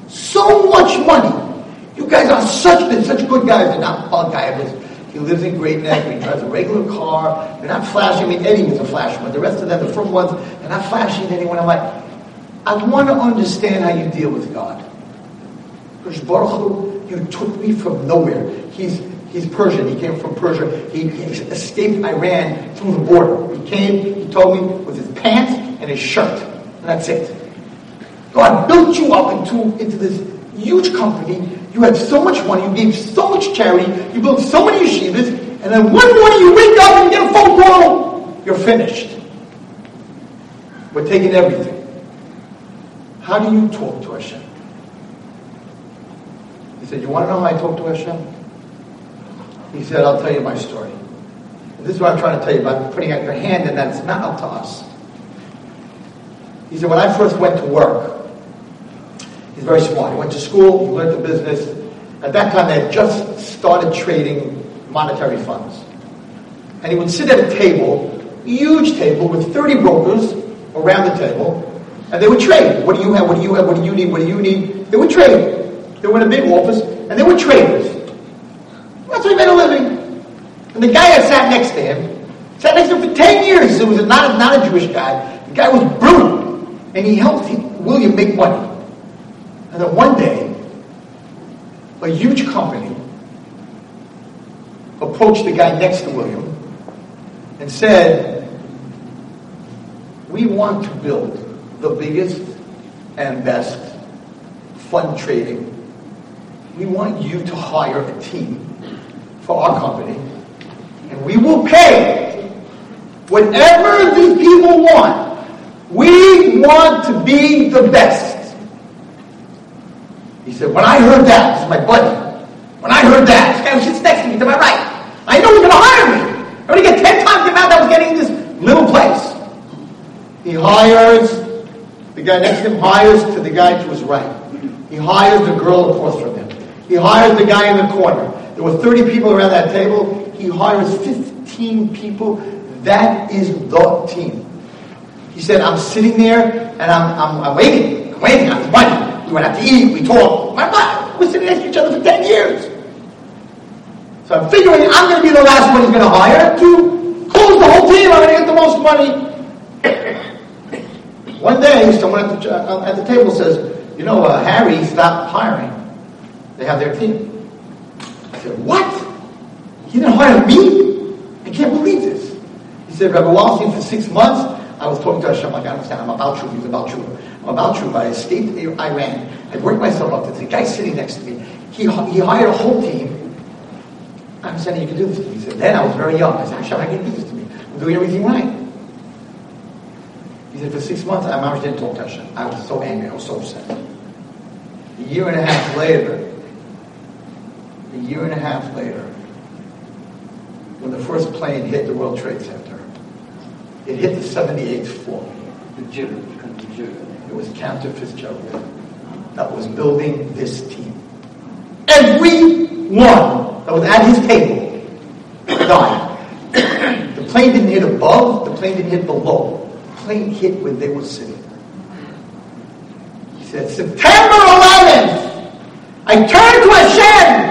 So much money. You guys are such, been such good guys. And not a guy was, He lives in Great Neck. He drives a regular car. They're not flashing. I mean, Eddie was a flashy but the rest of them, the firm ones, they're not flashing anyone. I'm like, I want to understand how you deal with God. Because Baruch Hu, you took me from nowhere. He's He's Persian. He came from Persia. He, he, escaped Iran through the border. He came, he told me, with his pants and his shirt. And that's it. God built you up into, into this huge company. You had so much money. You gave so much charity. You built so many yeshivas. And then one morning you wake up and get a phone call. You're finished. We're taking everything. How do you talk to Hashem? He said, you want to know how I talk to Hashem? He said, I'll tell you my story. This is what I'm trying to tell you about putting out your hand, and that's not up to us. He said, when I first went to work, he's very smart. He went to school, he learned the business. At that time, they had just started trading monetary funds. And he would sit at a table, huge table with 30 brokers around the table, and they would trade. What do you have? What do you have? What do you need? What do you need? They would trade. They were in a big office, and they were traders. That's how he made a living. And the guy that sat next to him, sat next to him for 10 years. It was not a, not a Jewish guy. The guy was brutal. And he helped William make money. And then one day, a huge company approached the guy next to William and said, We want to build the biggest and best fund trading. We want you to hire a team for our company, and we will pay whatever these people want. We want to be the best. Said, when I heard that, this is my buddy, when I heard that, this guy who sits next to me to my right, I know he's going to hire me. I'm going to get 10 times the amount I was getting in this little place. He hires, the guy next to him hires to the guy to his right. He hires the girl across from him. He hires the guy in the corner. There were 30 people around that table. He hires 15 people. That is the team. He said, I'm sitting there and I'm, I'm, I'm waiting. I'm waiting. I'm money. We went out to eat. We talk. My God, we're sitting next to each other for 10 years. So I'm figuring I'm going to be the last one he's going to hire to close the whole team. I'm going to get the most money. One day, someone at the, uh, at the table says, you know, uh, Harry stopped hiring. They have their team. I said, what? He didn't hire me? I can't believe this. He said, Rabbi Wallerstein, for six months, I was talking to Hashem like, I understand, I'm about you, he's about truth. About truth, I escaped Iran. I worked myself up to the guy sitting next to me. He, he hired a whole team. I'm saying you can do this to me. He said, then I was very young. I said, Hashem, I can do this to me. I'm doing everything right. He said, for six months, I Mamash didn't talk to Hashem. I was so angry, I was so upset. A year and a half later, a year and a half later, when the first plane hit the World Trade Center, it hit the 78th floor. The jitter, the jitter. It was Cantor Fitzgerald that was building this team. Everyone that was at his table died. the plane didn't hit above, the plane didn't hit below. The plane hit where they were sitting. He said, September 11th, I turned to Hashem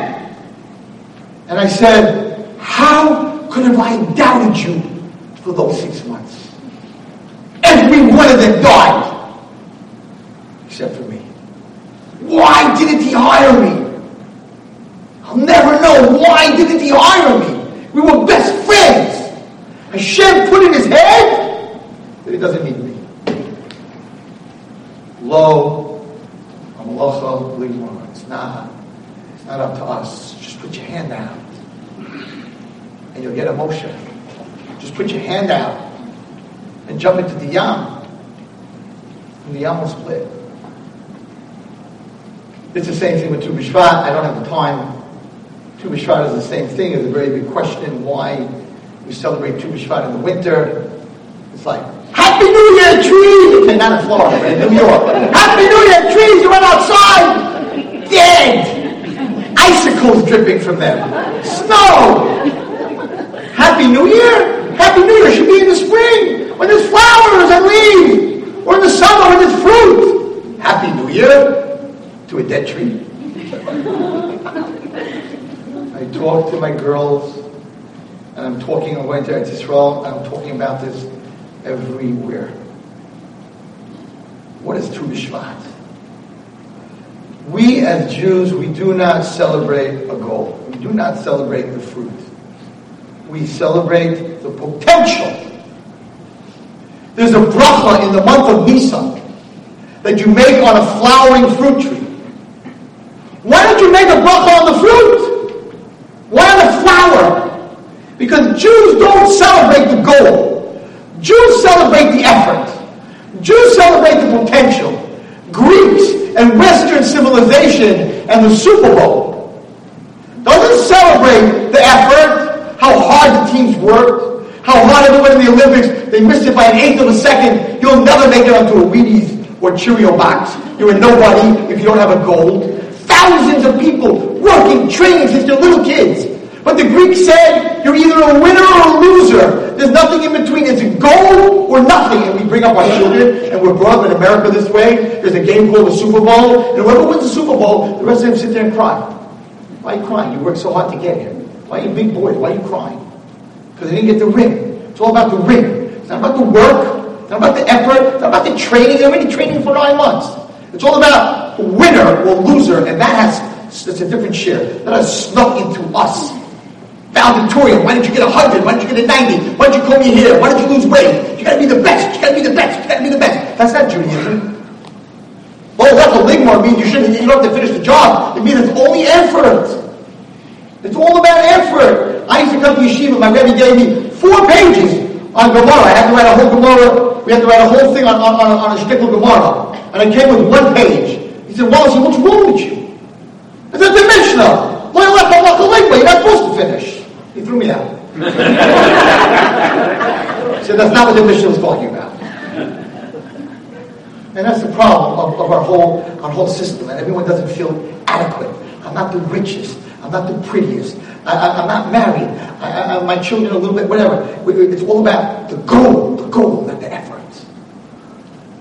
and I said, How could have I doubted you for those six months? Every one of them died, except for me. Why didn't he hire me? I'll never know. Why didn't he hire me? We were best friends. Hashem put in his head that he doesn't need me. Lo, It's not, it's not up to us. Just put your hand out. And you'll get a emotion. Just put your hand out and jump into the yam. And the yam will split. It's the same thing with Tu B'Shvat. I don't have the time. Tu B'Shvat is the same thing. It's a very big question why we celebrate Tu B'Shvat in the winter. It's like, Happy New Year, trees! Okay, not in Florida, but in New York. Happy New Year, trees! You went outside! Dead! icicles dripping from them. Snow. Happy New Year. Happy New Year should be in the spring when there's flowers and leaves, or in the summer when there's fruit. Happy New Year to a dead tree. I talk to my girls and I'm talking, I'm going to Israel, I'm talking about this everywhere. What is Tu B'Shvat? We as Jews, we do not celebrate a goal. We do not celebrate the fruit. We celebrate the potential. There's a bracha in the month of Nisan that you make on a flowering fruit tree. Why don't you make a bracha on the fruit? Why on the flower? Because Jews don't celebrate the goal. Jews celebrate the effort. Jews celebrate the potential. Greeks and Western civilization and the Super Bowl doesn't celebrate the effort, how hard the teams worked, how hard everyone in the Olympics, they missed it by an eighth of a second. You'll never make it onto a Wheaties or Cheerio box. You're a nobody if you don't have a gold. Thousands of people working, training since they're little kids. But the Greeks said, you're either a winner or a loser. There's nothing in between. It's a goal or nothing. And we bring up our children, and we're brought up in America this way. There's a game called the Super Bowl, and whoever wins the Super Bowl, the rest of them sit there and cry. Why are you crying? You worked so hard to get here. Why are you big boys? Why are you crying? Because they didn't get the ring. It's all about the ring. It's not about the work. It's not about the effort. It's not about the training. They're already training for nine months. It's all about winner or loser, and that has it's a different share. That has snuck into us valedictorian. Why didn't you get a 100? Why didn't you get a 90? Why did you comb your hair? Why did you lose weight? You gotta be the best. You gotta be the best. You gotta be the best. That's not Judaism. Oh, that's a ligmar means you shouldn't, you don't have to finish the job. It means it's only effort. It's all about effort. I used to come to yeshiva, my Rebbe gave me four pages on Gemara. I had to write a whole Gemara. We had to write a whole thing on, on, on, on a shtickle Gemara. And I came with one page. He said, Wallace, what's wrong with you? I said, the Mishnah. You're not supposed to finish. He threw me out. so that's not what the Mishnah was talking about. And that's the problem of, of, our whole our whole system. And everyone doesn't feel adequate. I'm not the richest. I'm not the prettiest. I, am not married. I, I, my children a little bit, whatever. It's all about the goal, the goal, not the effort.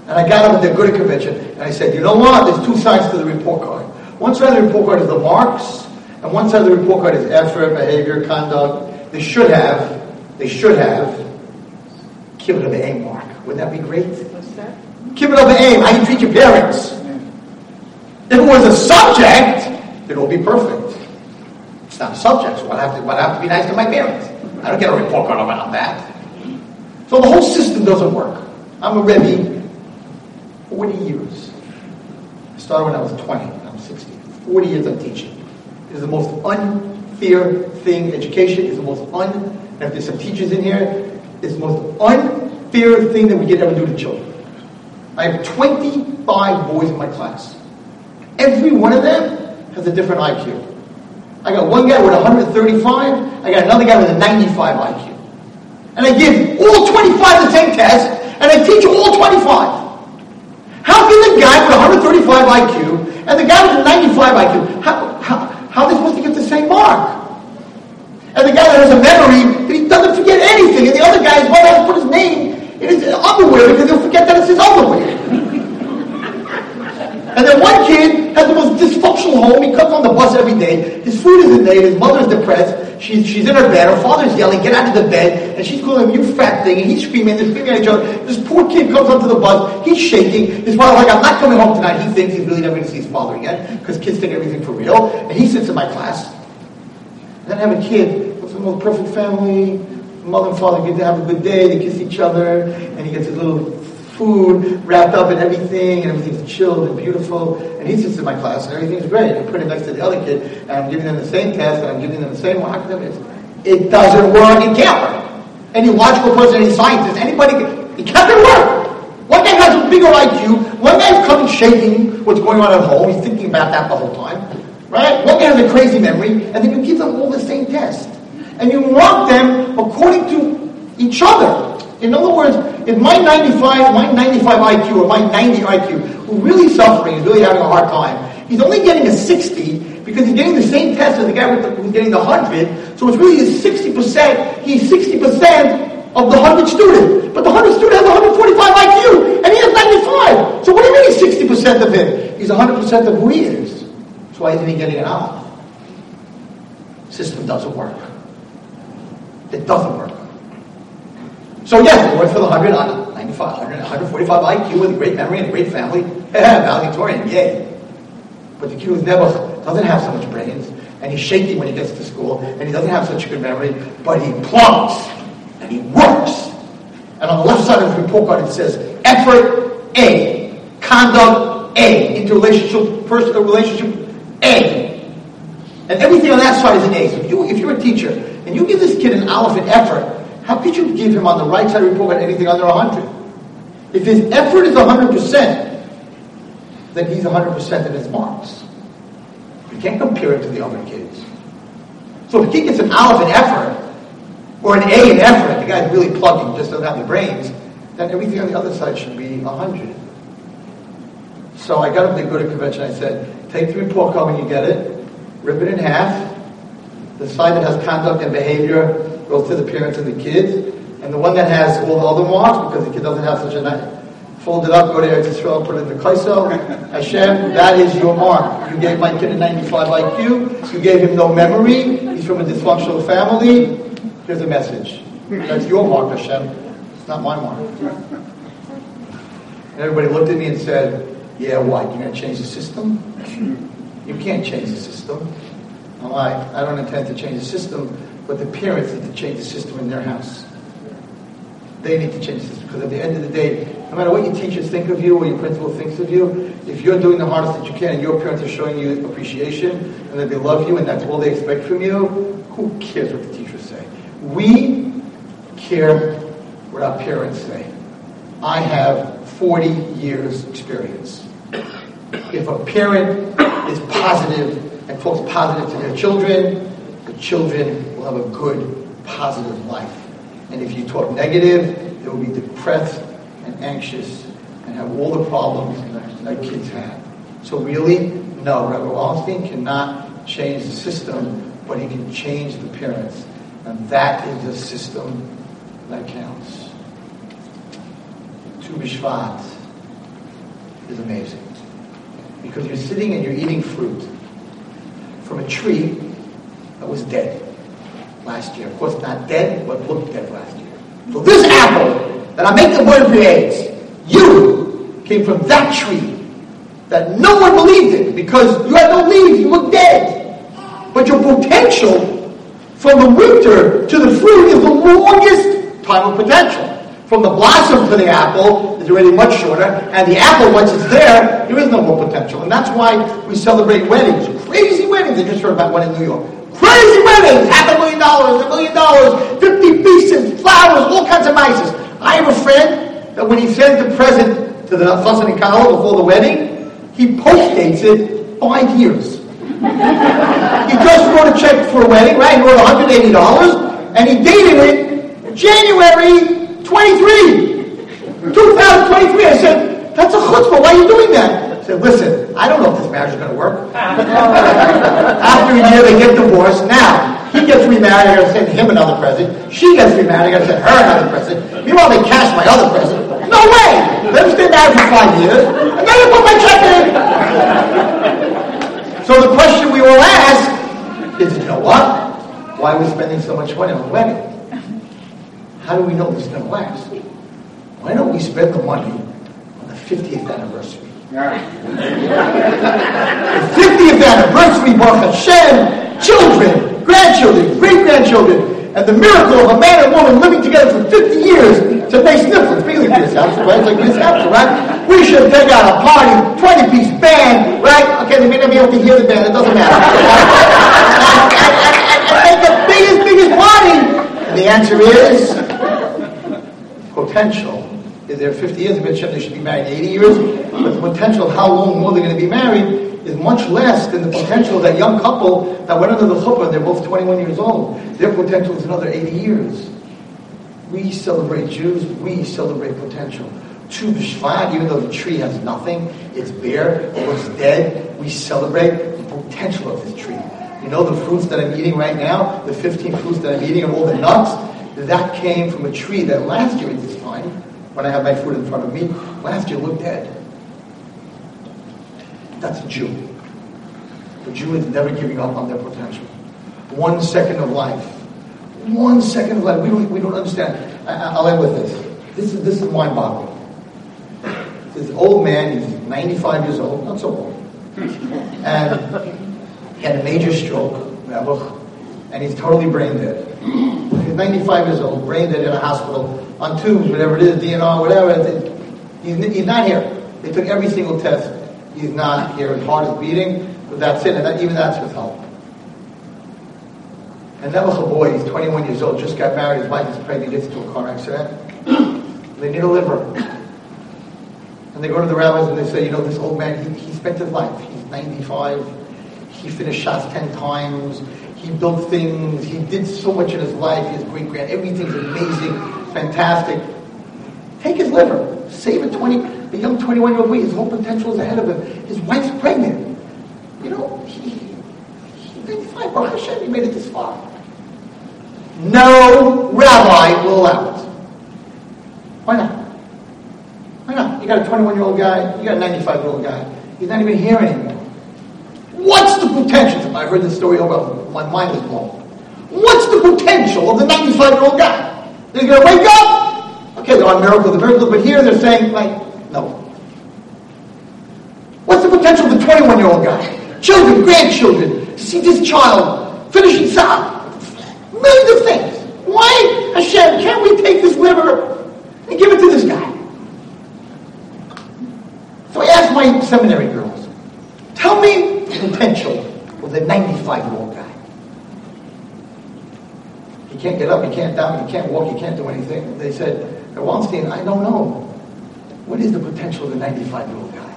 And I got up at the Good convention and I said, you know what? There's two sides to the report card. One side of the report card is the marks, and one side of the report card is effort, behavior, conduct. They should have, they should have kibbutz aim mark. Wouldn't that be great? What's that? Kibbutz aim, how do you treat your parents. Hmm. If it was a subject, it would be perfect. It's not a subject, so I have to, I have to be nice to my parents. I don't get a report card about that. So the whole system doesn't work. I'm a Rebbe 40 years. I started when I was 20. I'm 60. 40 years of teaching is the most unfair thing. Education is the most un, if there's some teachers in here, it's the most unfair thing that we could ever do to children. I have 25 boys in my class. Every one of them has a different IQ. I got one guy with 135, I got another guy with a 95 IQ. And I give all 25 the same test, and I teach all 25. How can the guy with 135 IQ and the guy with 95 IQ, how, how, how are they supposed to get the same mark? And the guy that has a memory, he doesn't forget anything. And the other guy is well, has to put his name in his underwear because he'll forget that it's his underwear. and then one kid has the most dysfunctional home. He comes on the bus every day. His food isn't made. His mother's depressed. She's, she's in her bed. Her father's yelling, get out of the bed. And she's calling him, you fat thing. And he's screaming. They're screaming at each other. This poor kid comes onto the bus. He's shaking. His father's like, I'm not coming home tonight. He thinks he's really never going to see his father again because kids take everything for real. And he sits in my class. And then I have a kid with the most perfect family. Mother and father get to have a good day. They kiss each other. And he gets his little food wrapped up in everything, and everything's chilled and beautiful. And he sits in my class, and everything's great. I put him next to the other kid, and I'm giving them the same test, and I'm giving them the same mark. It doesn't work. It can't work. Any logical person, any scientist, anybody, it can't work. One guy has a bigger IQ. One guy's coming shaking what's going on at home. He's thinking about that the whole time. Right? One guy has a crazy memory, and then you give them all the same test. And you mark them according to each other. In other words, if my 95, my 95 IQ or my 90 IQ, who's really suffering, is really having a hard time, he's only getting a 60 because he's getting the same test as the guy who's getting the 100, so it's really 60%, he's 60% of the 100 student. But the 100 student has 145 IQ, and he has 95. So what do you mean he's 60% of it? He's 100% of who he is. So why isn't he getting it out? System doesn't work. It doesn't work. So yes, it works for the 100, uh, 95, 100, 145 IQ with a great memory and a great family. Valedictorian, yay. But the kid who never doesn't have so much brains, and he's shaky when he gets to school, and he doesn't have such a good memory, but he plums, and he works. And on the left side of his report card it says, effort A, conduct A, interrelationship, personal uh, relationship A. And everything on that side is an A. So if, you, if you're a teacher, and you give this kid an olive in effort, how could you give him on the right side of the report card anything under 100? If his effort is 100%, then he's 100% in his marks. You can't compare him to the other kids. So if he gets an olive in effort, or an A in effort, the guy's really plugging, just doesn't have the brains, then everything on the other side should be 100. So I got up to the good convention. I said, take the report card when you get it, rip it in half. The side that has conduct and behavior goes to the parents and the kids. And the one that has all the other marks, because the kid doesn't have such a nice, fold it up, go to Eretz Yisrael, put it in the Kaiso. Hashem, that is your mark. You gave my kid a 95 IQ. You you gave him no memory. He's from a dysfunctional family. Here's a message. That's your mark, Hashem. It's not my mark. And everybody looked at me and said, yeah, why? You're going to change the system? You can't change the system. I'm like, I don't intend to change the system, but the parents need to change the system in their house. They need to change the system because at the end of the day, no matter what your teachers think of you or your principal thinks of you, if you're doing the hardest that you can and your parents are showing you appreciation and that they love you and that's all they expect from you, who cares what the teachers say? We care what our parents say. I have 40 years experience. If a parent is positive and talks positive to their children, children will have a good, positive life. And if you talk negative, they will be depressed and anxious and have all the problems that kids have. So really, no, Rabbi Wallerstein cannot change the system, but he can change the parents. And that is the system that counts. Tu B'Shvat is amazing. Because you're sitting and you're eating fruit from a tree that was dead last year. Of course, not dead, but looked dead last year. So this apple that I make the word for you came from that tree that no one believed in because you had no leaves, you looked dead. But your potential from the winter to the fruit is the longest time of potential. From the blossom to the apple is already much shorter, and the apple, once it's there, there is no more potential. And that's why we celebrate weddings, crazy weddings. I just heard about one in New York. Crazy weddings, half a million dollars, a million dollars, 50 pieces, flowers, all kinds of mices. I have a friend that when he sends the present to the Chassan and Kala before the wedding, he post-dates it five years. he just wrote a check for a wedding, right? He wrote $180, and he dated it January 23, 2023. I said, that's a chutzpah. Why are you doing that? Said, listen, I don't know if this marriage is going to work. After a year, they get divorced. Now, he gets remarried. I got to send him another present. She gets remarried. I got to send her another present. Meanwhile, they cash my other present. No way! Let them stay married for five years, and then they put my check in. So the question we all ask is, you know what? Why are we spending so much money on a wedding? How do we know this is going to last? Why don't we spend the money on the 50th anniversary? The 50th anniversary, Baruch Hashem, children, grandchildren, great-grandchildren, and the miracle of a man and woman living together for 50 years to make sniffles. Speaking of this house, right? Like this house, right? We should take out a party, 20-piece band, right? Okay, they may not be able to hear the band, it doesn't matter. and make the biggest, biggest party. And the answer is potential is there 50 years of Hashem, they should be married 80 years, but the potential of how long more they're going to be married is much less than the potential of that young couple that went under the chuppah, they're both 21 years old. Their potential is another 80 years. We celebrate Jews, we celebrate potential. Tu B'Shvat, even though the tree has nothing, it's bare, it looks dead, we celebrate the potential of this tree. You know the fruits that I'm eating right now, the 15 fruits that I'm eating and all the nuts, that came from a tree that last year when I have my food in front of me, last year looked dead. That's a Jew. The Jew is never giving up on their potential. One second of life, one second of life. We don't, we don't understand. I, will end with this. This is, this is mind-boggling. This old man, he's 95 years old, not so old, and he had a major stroke, and he's totally brain dead. He's 95 years old, brain dead in a hospital, on tubes, whatever it is, DNR, whatever. He's, not here. They took every single test. He's not here. His heart is beating, but that's it, and that, even that's with help. And that was a boy, he's 21 years old, just got married, his wife is pregnant, gets into a car accident. they need a liver. And they go to the rabbis and they say, you know, this old man, he, he spent his life. He's 95. He finished Shas 10 times. He built things. He did so much in his life. His great grand, everything's amazing, fantastic. Take his liver. Save a 20, a young 21 year old boy. His whole potential is ahead of him. His wife's pregnant. You know, he, he's 95. Baruch Hashem, he made it this far. No rabbi will allow it. Why not? Why not? You got a 21 year old guy, you got a 95 year old guy. He's not even here anymore. What's the potential? I heard this story over, my mind was blown. What's the potential of the 95 year old guy? They're going to wake up. Okay, they're on miracles, the miracles, but here they're saying, like, no. What's the potential of the 21 year old guy? Children, grandchildren, see this child finishing soccer Millions of things. Why, Hashem, can't we take this liver and give it to this guy? So I asked my seminary girls, tell me potential of the 95-year-old guy. He can't get up, he can't down, he can't walk, he can't do anything. They said, Weinstein, I don't know. What is the potential of the 95-year-old guy?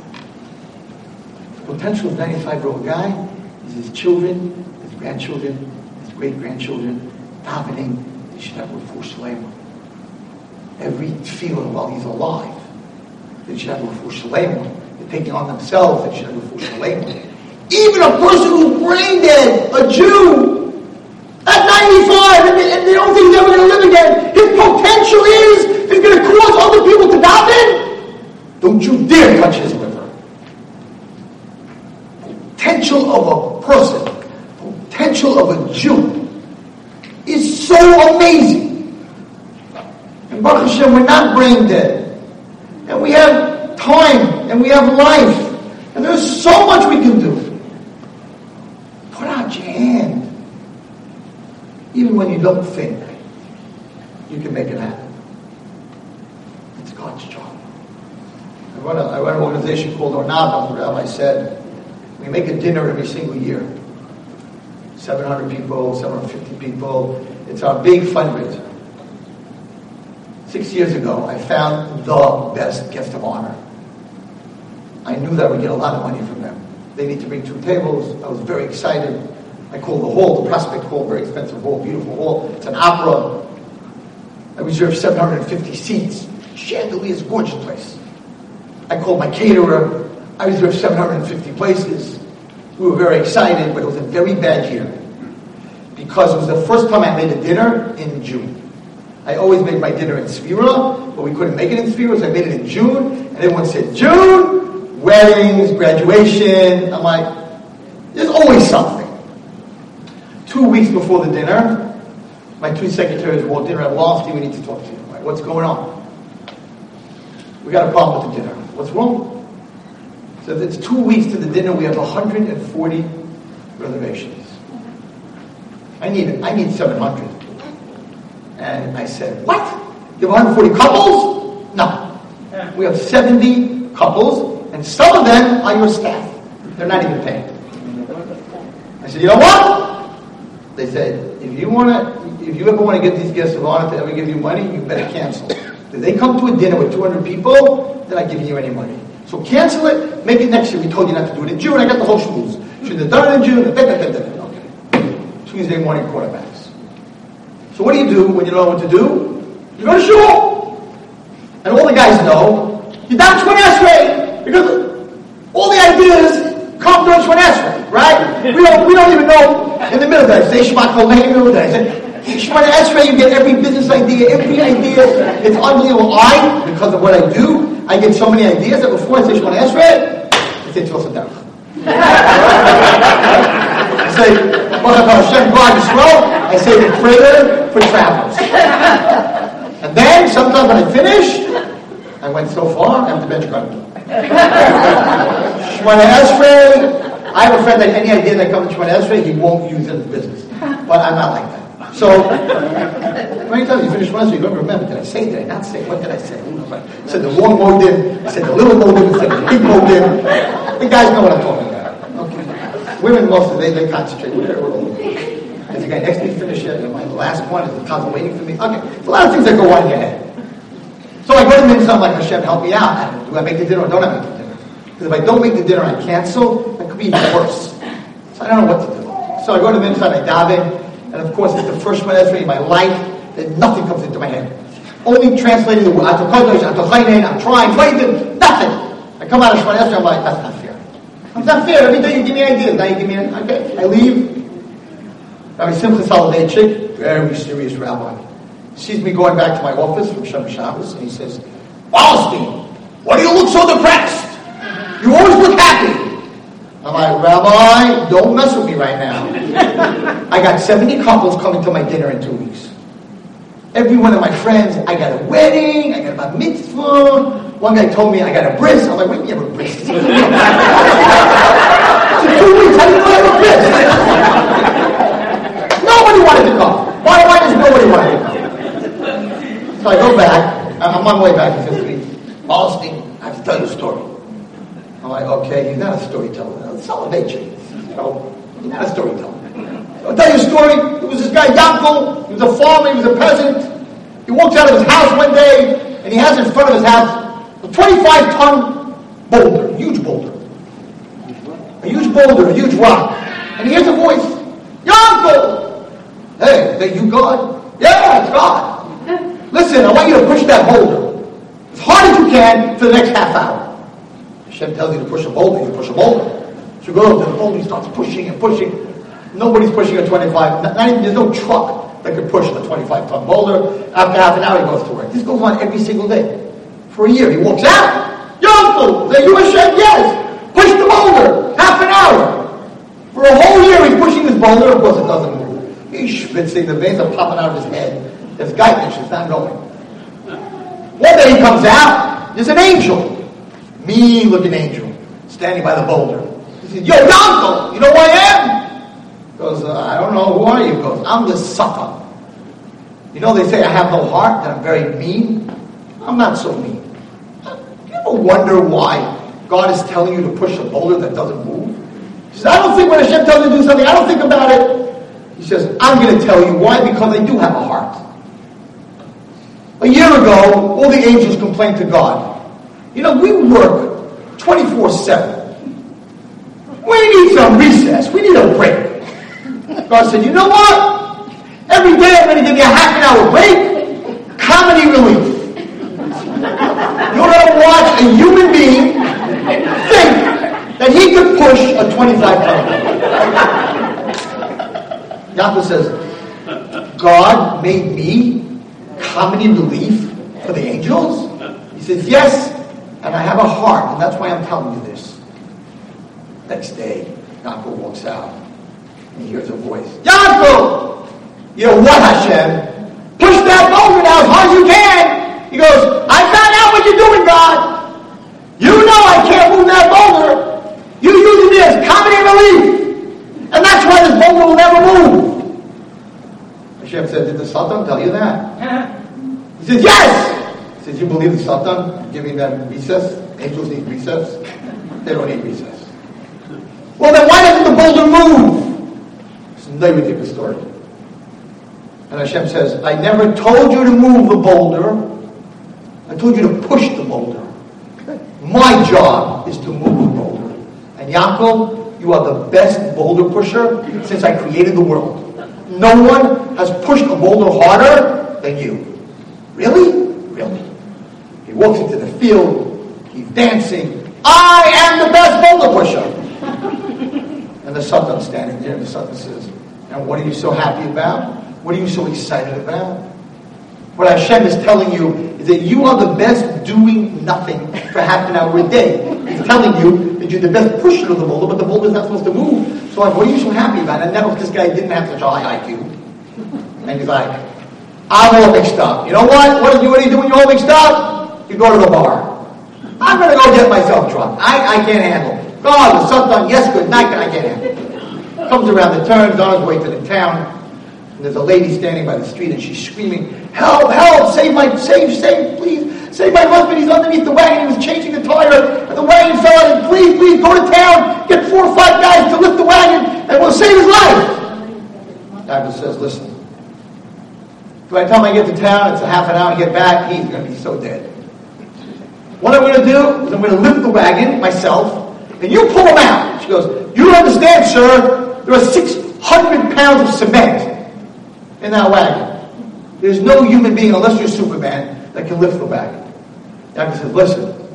The potential of the 95-year-old guy is his children, his grandchildren, his great-grandchildren davening, they should have refuah shlema. Every tefillah while he's alive, they should have refuah shlema. They're taking on themselves, they should have refuah shlema. Even a person who's brain dead, a Jew, at 95, and they, and they don't think he's ever going to live again, his potential is he's going to cause other people to daven. Don't you dare touch his liver. Potential of a person potential of a Jew is so amazing. And Baruch Hashem, we're not brain dead. And we have time, and we have life. And there's so much we can do. Put out your hand. Even when you don't think, you can make it happen. It's God's job. I run, a, I run an organization called Ohr Naava. The rabbi said, we make a dinner every single year. 700 people, 750 people. It's our big fundraiser. Six years ago, I found the best guest of honor. I knew that I would get a lot of money from them. They need to bring two tables. I was very excited. I call the hall, the Prospect Hall, very expensive hall, beautiful hall. It's an opera. I reserved 750 seats. Chandeliers, gorgeous place. I called my caterer. I reserved 750 places. We were very excited, but it was a very bad year because it was the first time I made a dinner in June. I always made my dinner in Sefira, but we couldn't make it in Sefira, so I made it in June, and everyone said, June, weddings, graduation. I'm like, there's always something. Two weeks before the dinner, my two secretaries walked in and said, we need to talk to you. Like, What's going on? We got a problem with the dinner. What's wrong? So it's two weeks to the dinner. We have 140 reservations. I need, I need 700. And I said, what? You have 140 couples? No. We have 70 couples, and some of them are your staff. They're not even paying. I said, you know what? They said, if you want to, if you ever want to get these guests of honor to ever give you money, you better cancel. If they come to a dinner with 200 people, they're not giving you any money. So cancel it, make it next year. We told you not to do it in June. I got the whole schools. Should have done it in June. Da, Tuesday morning quarterbacks. So what do you do when you don't know what to do? You go to shul. And all the guys know you daven Shemona Esrei because all the ideas come from Shemona Esrei, right? We don't, we don't even know in the middle of that. Say Shema Koleinu, that I say Shemona Esrei, you get every business idea, every idea. It's unbelievable. I, because of what I do, I get so many ideas that before I say Shemona Esrei, I say Tfilas Derech. I say, Baruch Hashem, God Yisrael. I save it further for travelers. And then sometimes when I finish, I went so far, I have to bench cut. Shemona Esrei, I have a friend that any idea that comes to Shemona Esrei, he won't use it in business. But I'm not like that. So, how many times you finish one Esrei, you don't remember, did I say, did I not say, what did I say? I said the long modim, I said the little modim, I said the big modim. The guys know what I'm talking about. Okay. Women mostly, they, they concentrate. Is the guy next to me finish it? Am I the last one? Is the cousin waiting for me? Okay. There's a lot of things that go on in your head. So I go to Mincha, I'm like, Hashem, help me out. Do I make the dinner or don't I make the dinner? Because if I don't make the dinner, I cancel, that be worse. So I don't know what to do. So I go to Mincha and I daven, and of course, it's the first that's in my life that nothing comes into my head. Only translating the word, I'm trying, waiting, nothing. I come out of Shemona Esrei, I'm like, that's not fair. It's not fair. Every day you give me ideas. Now you give me an, okay. I leave. Rabbi Simcha Soloveitchik, very serious rabbi, sees me going back to my office from Shem Shabbos, and he says, Wallerstein, why do you look so depressed? You always look happy. I'm like, Rabbi, don't mess with me right now. I got 70 couples coming to my dinner in two weeks. Every one of my friends, I got a wedding, I got a mitzvah. One guy told me I got a bris. I'm like, wait, you have a bris? two weeks, how do you know I have a bris? Nobody wanted to come. Why, why does nobody want to come? So I go back. I'm on my way back. To me, Austin, I have to tell you a story. I'm like, okay, he's not a storyteller. It's elevation. You know, he's not a storyteller. I'll tell you a story. There was this guy, Yankel. He was a farmer. He was a peasant. He walks out of his house one day, and he has in front of his house a 25-ton boulder, huge boulder. A huge boulder, a huge rock. And he hears a voice, Yankel! Hey, is that you, God? Yeah, it's God. Listen, I want you to push that boulder as hard as you can for the next half hour. Hashem tells you to push a boulder, you push a boulder. So you go up to the boulder, he starts pushing and pushing. Nobody's pushing a 25, not, even, there's no truck that could push a 25 ton boulder. After half an hour, he goes to work. This goes on every single day. For a year, he walks out. Yo, uncle, is that you, Hashem? Yes. Push the boulder. Half an hour. For a whole year, he's pushing this boulder. Of course, it doesn't move. He's schwitzing. The veins are popping out of his head. There's guidance. It's not going. One day he comes out. There's an angel. Mean-looking angel. Standing by the boulder. He says, Yo, Yanko, you know who I am? He goes, uh, I don't know. Who are you? He goes, I'm the sucker. You know, they say I have no heart, that I'm very mean. I'm not so mean. Do you ever wonder why God is telling you to push a boulder that doesn't move? He says, I don't think when Hashem tells you to do something, I don't think about it. He says, I'm going to tell you why, because I do have a heart. A year ago, all the angels complained to God. You know, we work 24 7. We need some recess. We need a break. God said, You know what? Every day I'm going to give you a half an hour break. Comedy relief. You're going to watch a human being think that he could push a 25 pound. Yaakov says, God made me comedy relief for the angels? He says, Yes, and I have a heart, and that's why I'm telling you this. Next day, Yaakov walks out, and he hears a voice, Yaakov! You know what, Hashem? Push that boulder as hard as you can! He goes, I found out what you're doing, God! You know I can't move that boulder! You're using me as comedy relief! And that's why this boulder will never move! Hashem said, Did the Satan tell you that? He says, Yes! Says, You believe the Satan giving them recess? Angels need recess? They don't need recess. Well, then why doesn't the boulder move? It's a ridiculous story. And Hashem says, I never told you to move the boulder. I told you to push the boulder. My job is to move the boulder. And Yaakov, you are the best boulder pusher since I created the world. No one has pushed a boulder harder than you. Really? Really. He walks into the field, he's dancing. I am the best boulder pusher. And the Satan's standing there, and the Satan says, Now, what are you so happy about? What are you so excited about? What Hashem is telling you is that you are the best doing nothing for half an hour a day. He's telling you that you're the best pusher of the boulder, but the boulder's not supposed to move. So like, what are you so happy about? And that was this guy didn't have such a high IQ. And he's like, I'm all mixed up. You know what? What are you, what do, you do when you're all mixed up? You go to the bar. I'm going to go get myself drunk. I, I can't handle it. God, the sun's done. Yes, good night, but I can't handle it. Comes around the turn, on his way to the town. And there's a lady standing by the street and she's screaming, Help, help, save my, save, save, please, save my husband. He's underneath the wagon. He was changing the tire and the wagon fell out. And please, please go to town, get four or five guys to lift the wagon and we'll save his life. Doctor says, Listen, by the time I get to town, it's a half an hour to get back, he's going to be so dead. What I'm going to do is I'm going to lift the wagon myself, and you pull him out. She goes, You understand, sir. There are 600 pounds of cement in that wagon. There's no human being, unless you're Superman, that can lift the wagon. Doctor says, Listen,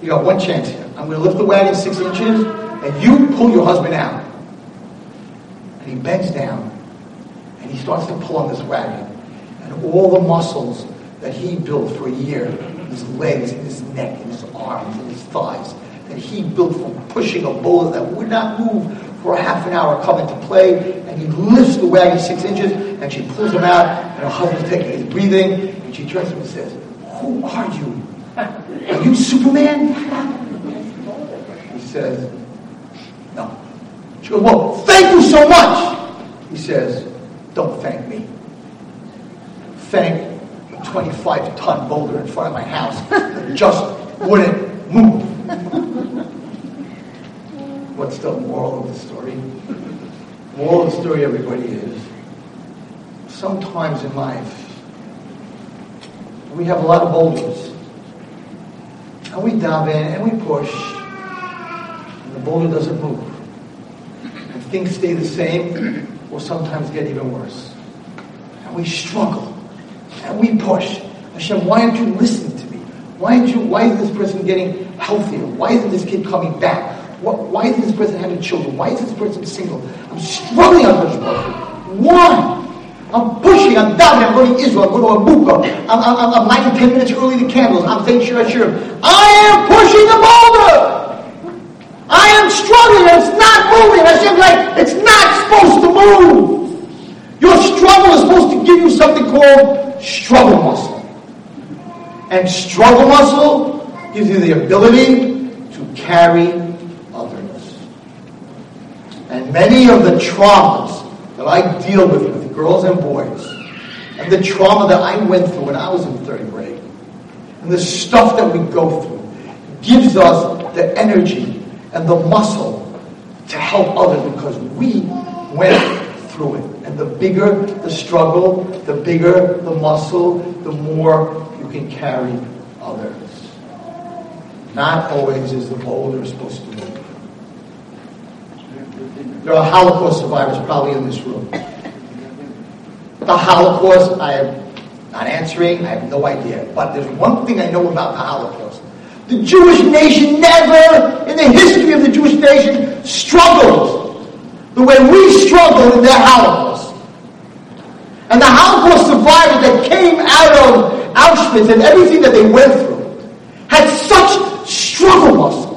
you got one chance here. I'm going to lift the wagon six inches, and you pull your husband out. And he bends down, and he starts to pull on this wagon and all the muscles that he built for a year, his legs and his neck and his arms and his thighs, that he built from pushing a boulder that would not move for a half an hour come into play, and he lifts the wagon six inches, and she pulls him out, and her husband's taking his breathing, and she turns to him and says, Who are you? Are you Superman? He says, No. She goes, Well, thank you so much. He says, Don't thank me thank 25 ton boulder in front of my house just wouldn't move. What's the moral of the story? Moral of the story, everybody, is sometimes in life we have a lot of boulders. And we dive in and we push, and the boulder doesn't move. And things stay the same, or sometimes get even worse. And we struggle and we push. Hashem, why aren't you listening to me? Why aren't you? Why is this person getting healthier? Why isn't this kid coming back? What, why isn't this person having children? Why is this person single? I'm struggling on this person. Why? I'm pushing, I'm diving, I'm going to Israel, I'm going to Amuka, I'm, I'm, I'm lighting 10 minutes early the candles, I'm saying Shira Shira. I am pushing the boulder! I am struggling, it's not moving. Hashem's like, it's not supposed to move. Your struggle is supposed to give you something called struggle muscle. And struggle muscle gives you the ability to carry others. And many of the traumas that I deal with with girls and boys, and the trauma that I went through when I was in third grade, and the stuff that we go through, gives us the energy and the muscle to help others because we went through it. And the bigger the struggle, the bigger the muscle, the more you can carry others. Not always is the boulder supposed to move. There are Holocaust survivors probably in this room. The Holocaust, I am not answering, I have no idea. But there's one thing I know about the Holocaust. The Jewish nation never, in the history of the Jewish nation, struggled the way we struggled in that Holocaust. And the Holocaust survivors that came out of Auschwitz and everything that they went through had such struggle muscle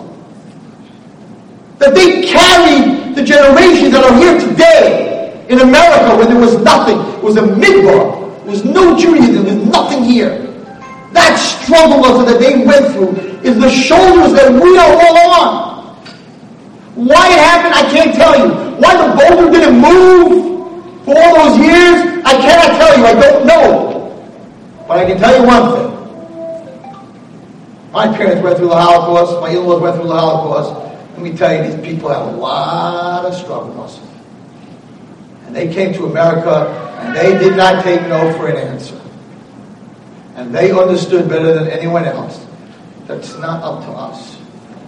that they carried the generations that are here today in America when there was nothing. It was a midbar. There was no Judaism. There was nothing here. That struggle muscle that they went through is the shoulders that we are all on. Why it happened, I can't tell you. Why the boulder didn't move for all those years, I cannot tell you. I don't know. But I can tell you one thing. My parents went through the Holocaust. My in-laws went through the Holocaust. Let me tell you, these people have a lot of struggle muscle. And they came to America, and they did not take no for an answer. And they understood better than anyone else that's not up to us.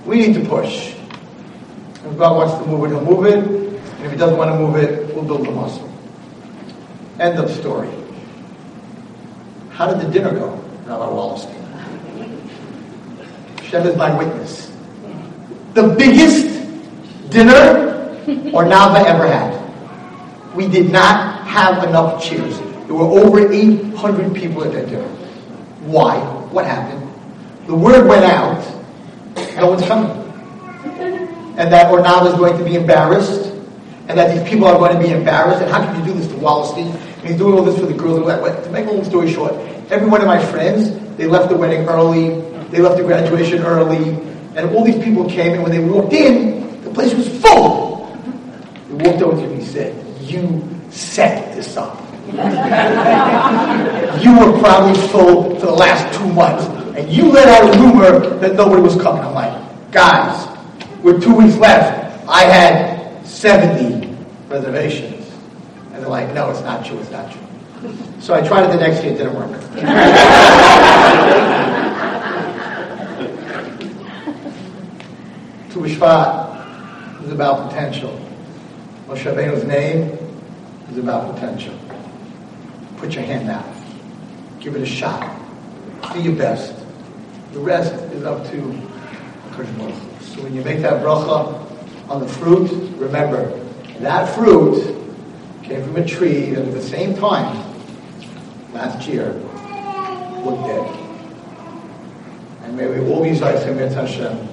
We need to push. If God wants to move it, He'll move it. And if He doesn't want to move it, we'll build the muscle. End of story. How did the dinner go, Rabbi Wallerstein? Shem is my witness. The biggest dinner Ohr Naava ever had. We did not have enough chairs. There were over 800 people at that dinner. Why? What happened? The word went out, no one's coming. And that Ohr Naava is going to be embarrassed, and that these people are going to be embarrassed, and how can you do this to Wallerstein? And he's doing all this for the girls. To make a long story short, every one of my friends, they left the wedding early, they left the graduation early, and all these people came, and when they walked in, the place was full. He walked over to me and said, you set this up. you were probably full for the last two months, and you let out a rumor that nobody was coming. I'm like, guys, with two weeks left, I had 70 reservations. And they're like, no, it's not true, it's not true. So I tried it the next year, it didn't work. Tu B'Shvat is about potential. Moshe Rabbeinu's name is about potential. Put your hand out. Give it a shot. Do your best. The rest is up to Baruch So when you make that bracha on the fruit, remember, that fruit came from a tree that at the same time, last year, looked dead. And may we all use Isaiah Hashem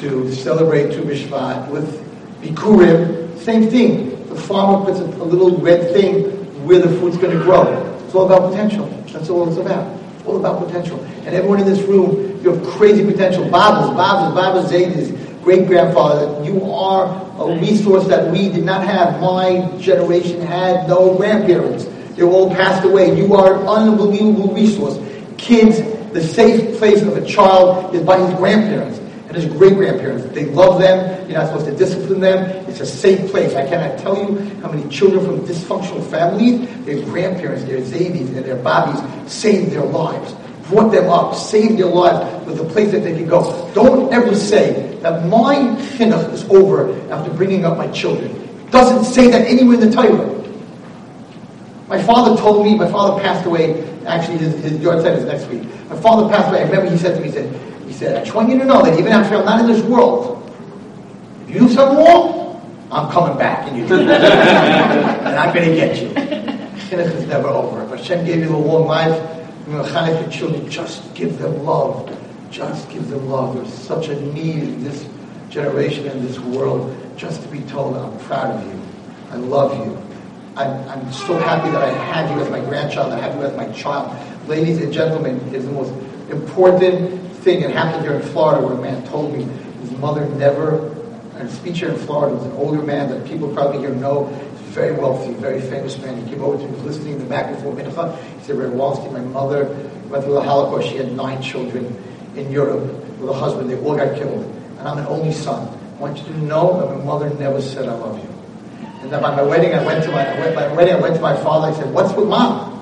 to celebrate Tu B'Shvat with Bikurim, same thing. The farmer puts a, a little red thing where the fruit's going to grow. It's all about potential. That's all it's about. All about potential. And everyone in this room, you have crazy potential. Babas, Babas, Babas Zaydis, great grandfather, you are a resource that we did not have. My generation had no grandparents. They all passed away. You are an unbelievable resource. Kids, the safe place of a child is by his grandparents and his great grandparents. They love them. You're not supposed to discipline them. It's a safe place. I cannot tell you how many children from dysfunctional families, their grandparents, their Zaydis, and their Bobbies saved their lives brought them up, saved their lives with a place that they can go. Don't ever say that my chinuch is over after bringing up my children. Doesn't say that anywhere in the Torah. My father told me, my father passed away, actually his, his yahrzeit is next week. My father passed away, I remember he said to me, he said, he said, I just want you to know that even after I'm not in this world, if you do something wrong, I'm coming back and you and I'm going to get you. Chinuch is never over. If Hashem gave you a long life, you know, children, just give them love. Just give them love. There's such a need in this generation and this world just to be told, I'm proud of you. I love you. I'm, I'm so happy that I had you as my grandchild. I have you as my child. Ladies and gentlemen, is the most important thing. It happened here in Florida where a man told me his mother never, and here in Florida was an older man that people probably here know very wealthy, very famous man. He came over to me, was listening in the back before Mincha. He said, Red Wallerstein, my mother went through the Holocaust. She had nine children in Europe with a husband. They all got killed. And I'm an only son. I want you to know that my mother never said, I love you. And then at my wedding, I went to my, my wedding, I went to my father. I said, what's with mom?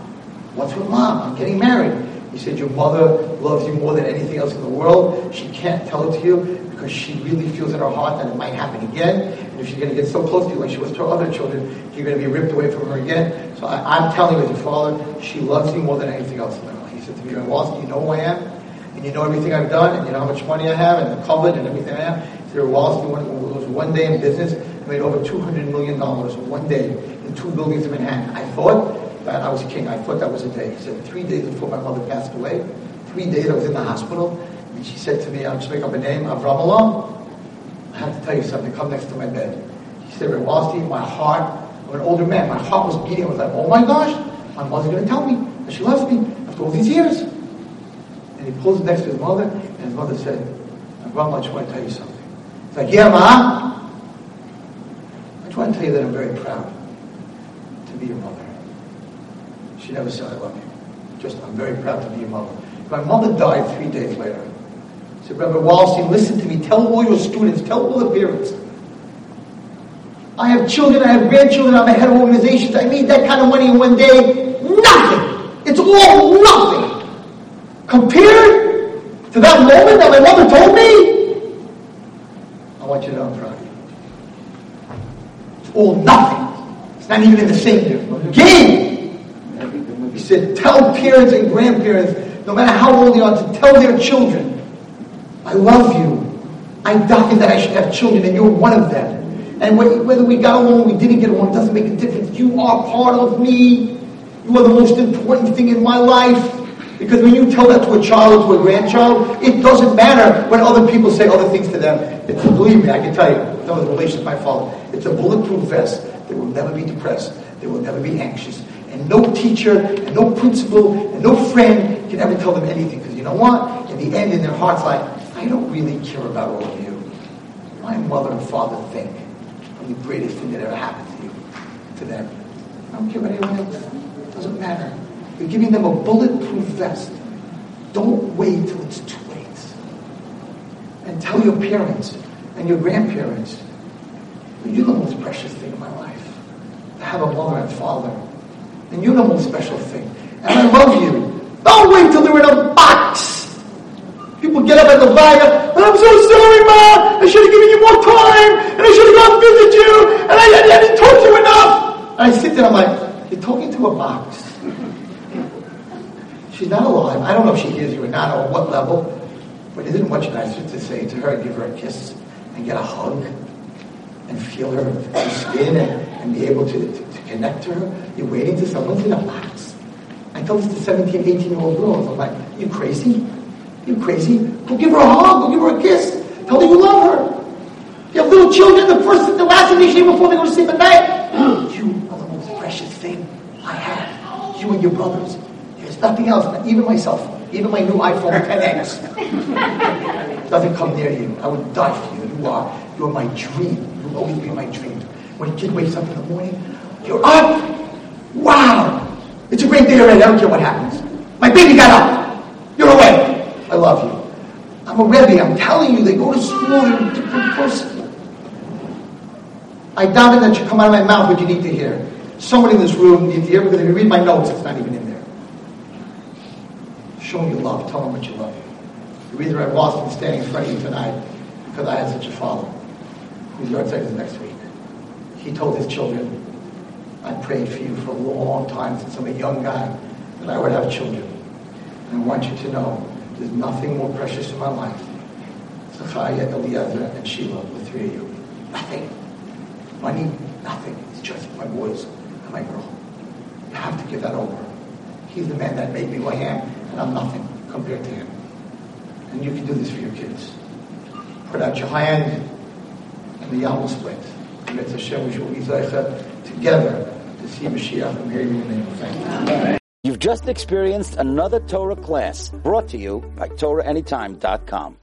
What's with mom? I'm getting married. He said, your mother loves you more than anything else in the world. She can't tell it to you because she really feels in her heart that it might happen again. And if she's going to get so close to you like she was to her other children, you're going to be ripped away from her again. So I, am telling you as your father, she loves you more than anything else in the world. He said to me, you're you know who I am, and you know everything I've done, and you know how much money I have, and the cupboard, and everything I have. He said, it was one day in business, made over $200 million one one day in two buildings in Manhattan. I thought I was king. I thought that was a day. He said, three days before my mother passed away, three days I was in the hospital, and she said to me, I'll just make up a name, Avram I have to tell you something, come next to my bed. She said, Wallerstein, my heart, I'm an older man, my heart was beating. I was like, oh my gosh, my mother's going to tell me that she loves me after all these years. And he pulls next to his mother, and his mother said, Avram, I just want to tell you something. It's like, yeah, Ma. I just want to tell you that I'm very proud to be your mother. She never said, I love you. Just, I'm very proud to be your mother. My mother died three days later. Said, Reverend Wallerstein, listen to me. Tell all your students, tell all the parents. I have children, I have grandchildren, I'm a head of organizations. I made that kind of money in one day. Nothing. It's all nothing. Compared to that moment that my mother told me, I want you to know I'm proud of you. It's all nothing. It's not even in the same game. Said, tell parents and grandparents no matter how old they are, to tell their children, I love you. I'm died that I should have children, and you're one of them. And whether we got along or we didn't get along, doesn't make a difference. You are part of me. You are the most important thing in my life. Because when you tell that to a child or to a grandchild, it doesn't matter when other people say other things to them. It's, believe me, I can tell you, some of the relationship with my father, it's a bulletproof vest. They will never be depressed. They will never be anxious. And no teacher, and no principal, and no friend can ever tell them anything. Because you know what? In the end, in their hearts, like, I don't really care about all of you. My mother and father think I'm the greatest thing that ever happened to you, to them. I don't care about anyone else. It doesn't matter. You're giving them a bulletproof vest. Don't wait till it's too late. And tell your parents and your grandparents, you're the most precious thing in my life. To have a mother and father. And you're the most special thing. And I love you. Don't wait till they're in a box. People get up at the fire, I'm so sorry, Mom. I should have given you more time, and I should have gone to visit you, and I, I, I didn't talk to you enough. And I sit there, I'm like, you're talking to a box. She's not alive. I don't know if she hears you or not, or what level, but isn't it much nicer to say to her, give her a kiss, and get a hug, and feel her skin, and, and be able to, to, to connect to her? You're waiting till someone's in a box. I tell this to 17, 18 year old girls. I'm like, you crazy? You crazy? Go give her a hug. Go give her a kiss. Tell her you love her. You have little children. The first, the last thing they say before they go to sleep at night. You are the most precious thing I have. You and your brothers. There's nothing else. Even myself. Even my new iPhone 10x doesn't come near you. I would die for you. You are. You are my dream. You will always be my dream. When a kid wakes up in the morning, you're up. Wow. It's a great day already. I don't care what happens. My baby got up. You're awake. I love you. I'm a Rebbe. I'm telling you, they go to school. They're a different person. I doubt it that should come out of my mouth what you need to hear. Somebody in this room needs to hear because if you read my notes, it's not even in there. Show your love. Tell them what you love. The reason I Boston standing in front of you tonight because I had such a father whose yahrzeit is next week. He told his children, I prayed for you for a long time since I'm a young guy that I would have children. And I want you to know there's nothing more precious in my life. Zachariah, Eliezer, and Sheila, the three of you. Nothing. Money, nothing. It's just my boys and my girl. You have to give that over. He's the man that made me who I am, and I'm nothing compared to him. And you can do this for your kids. Put out your hand, and the yam will split. And Mitzvah Hashem, we shall be together to see Mashiach name. You've just experienced another Torah class brought to you by TorahAnytime.com.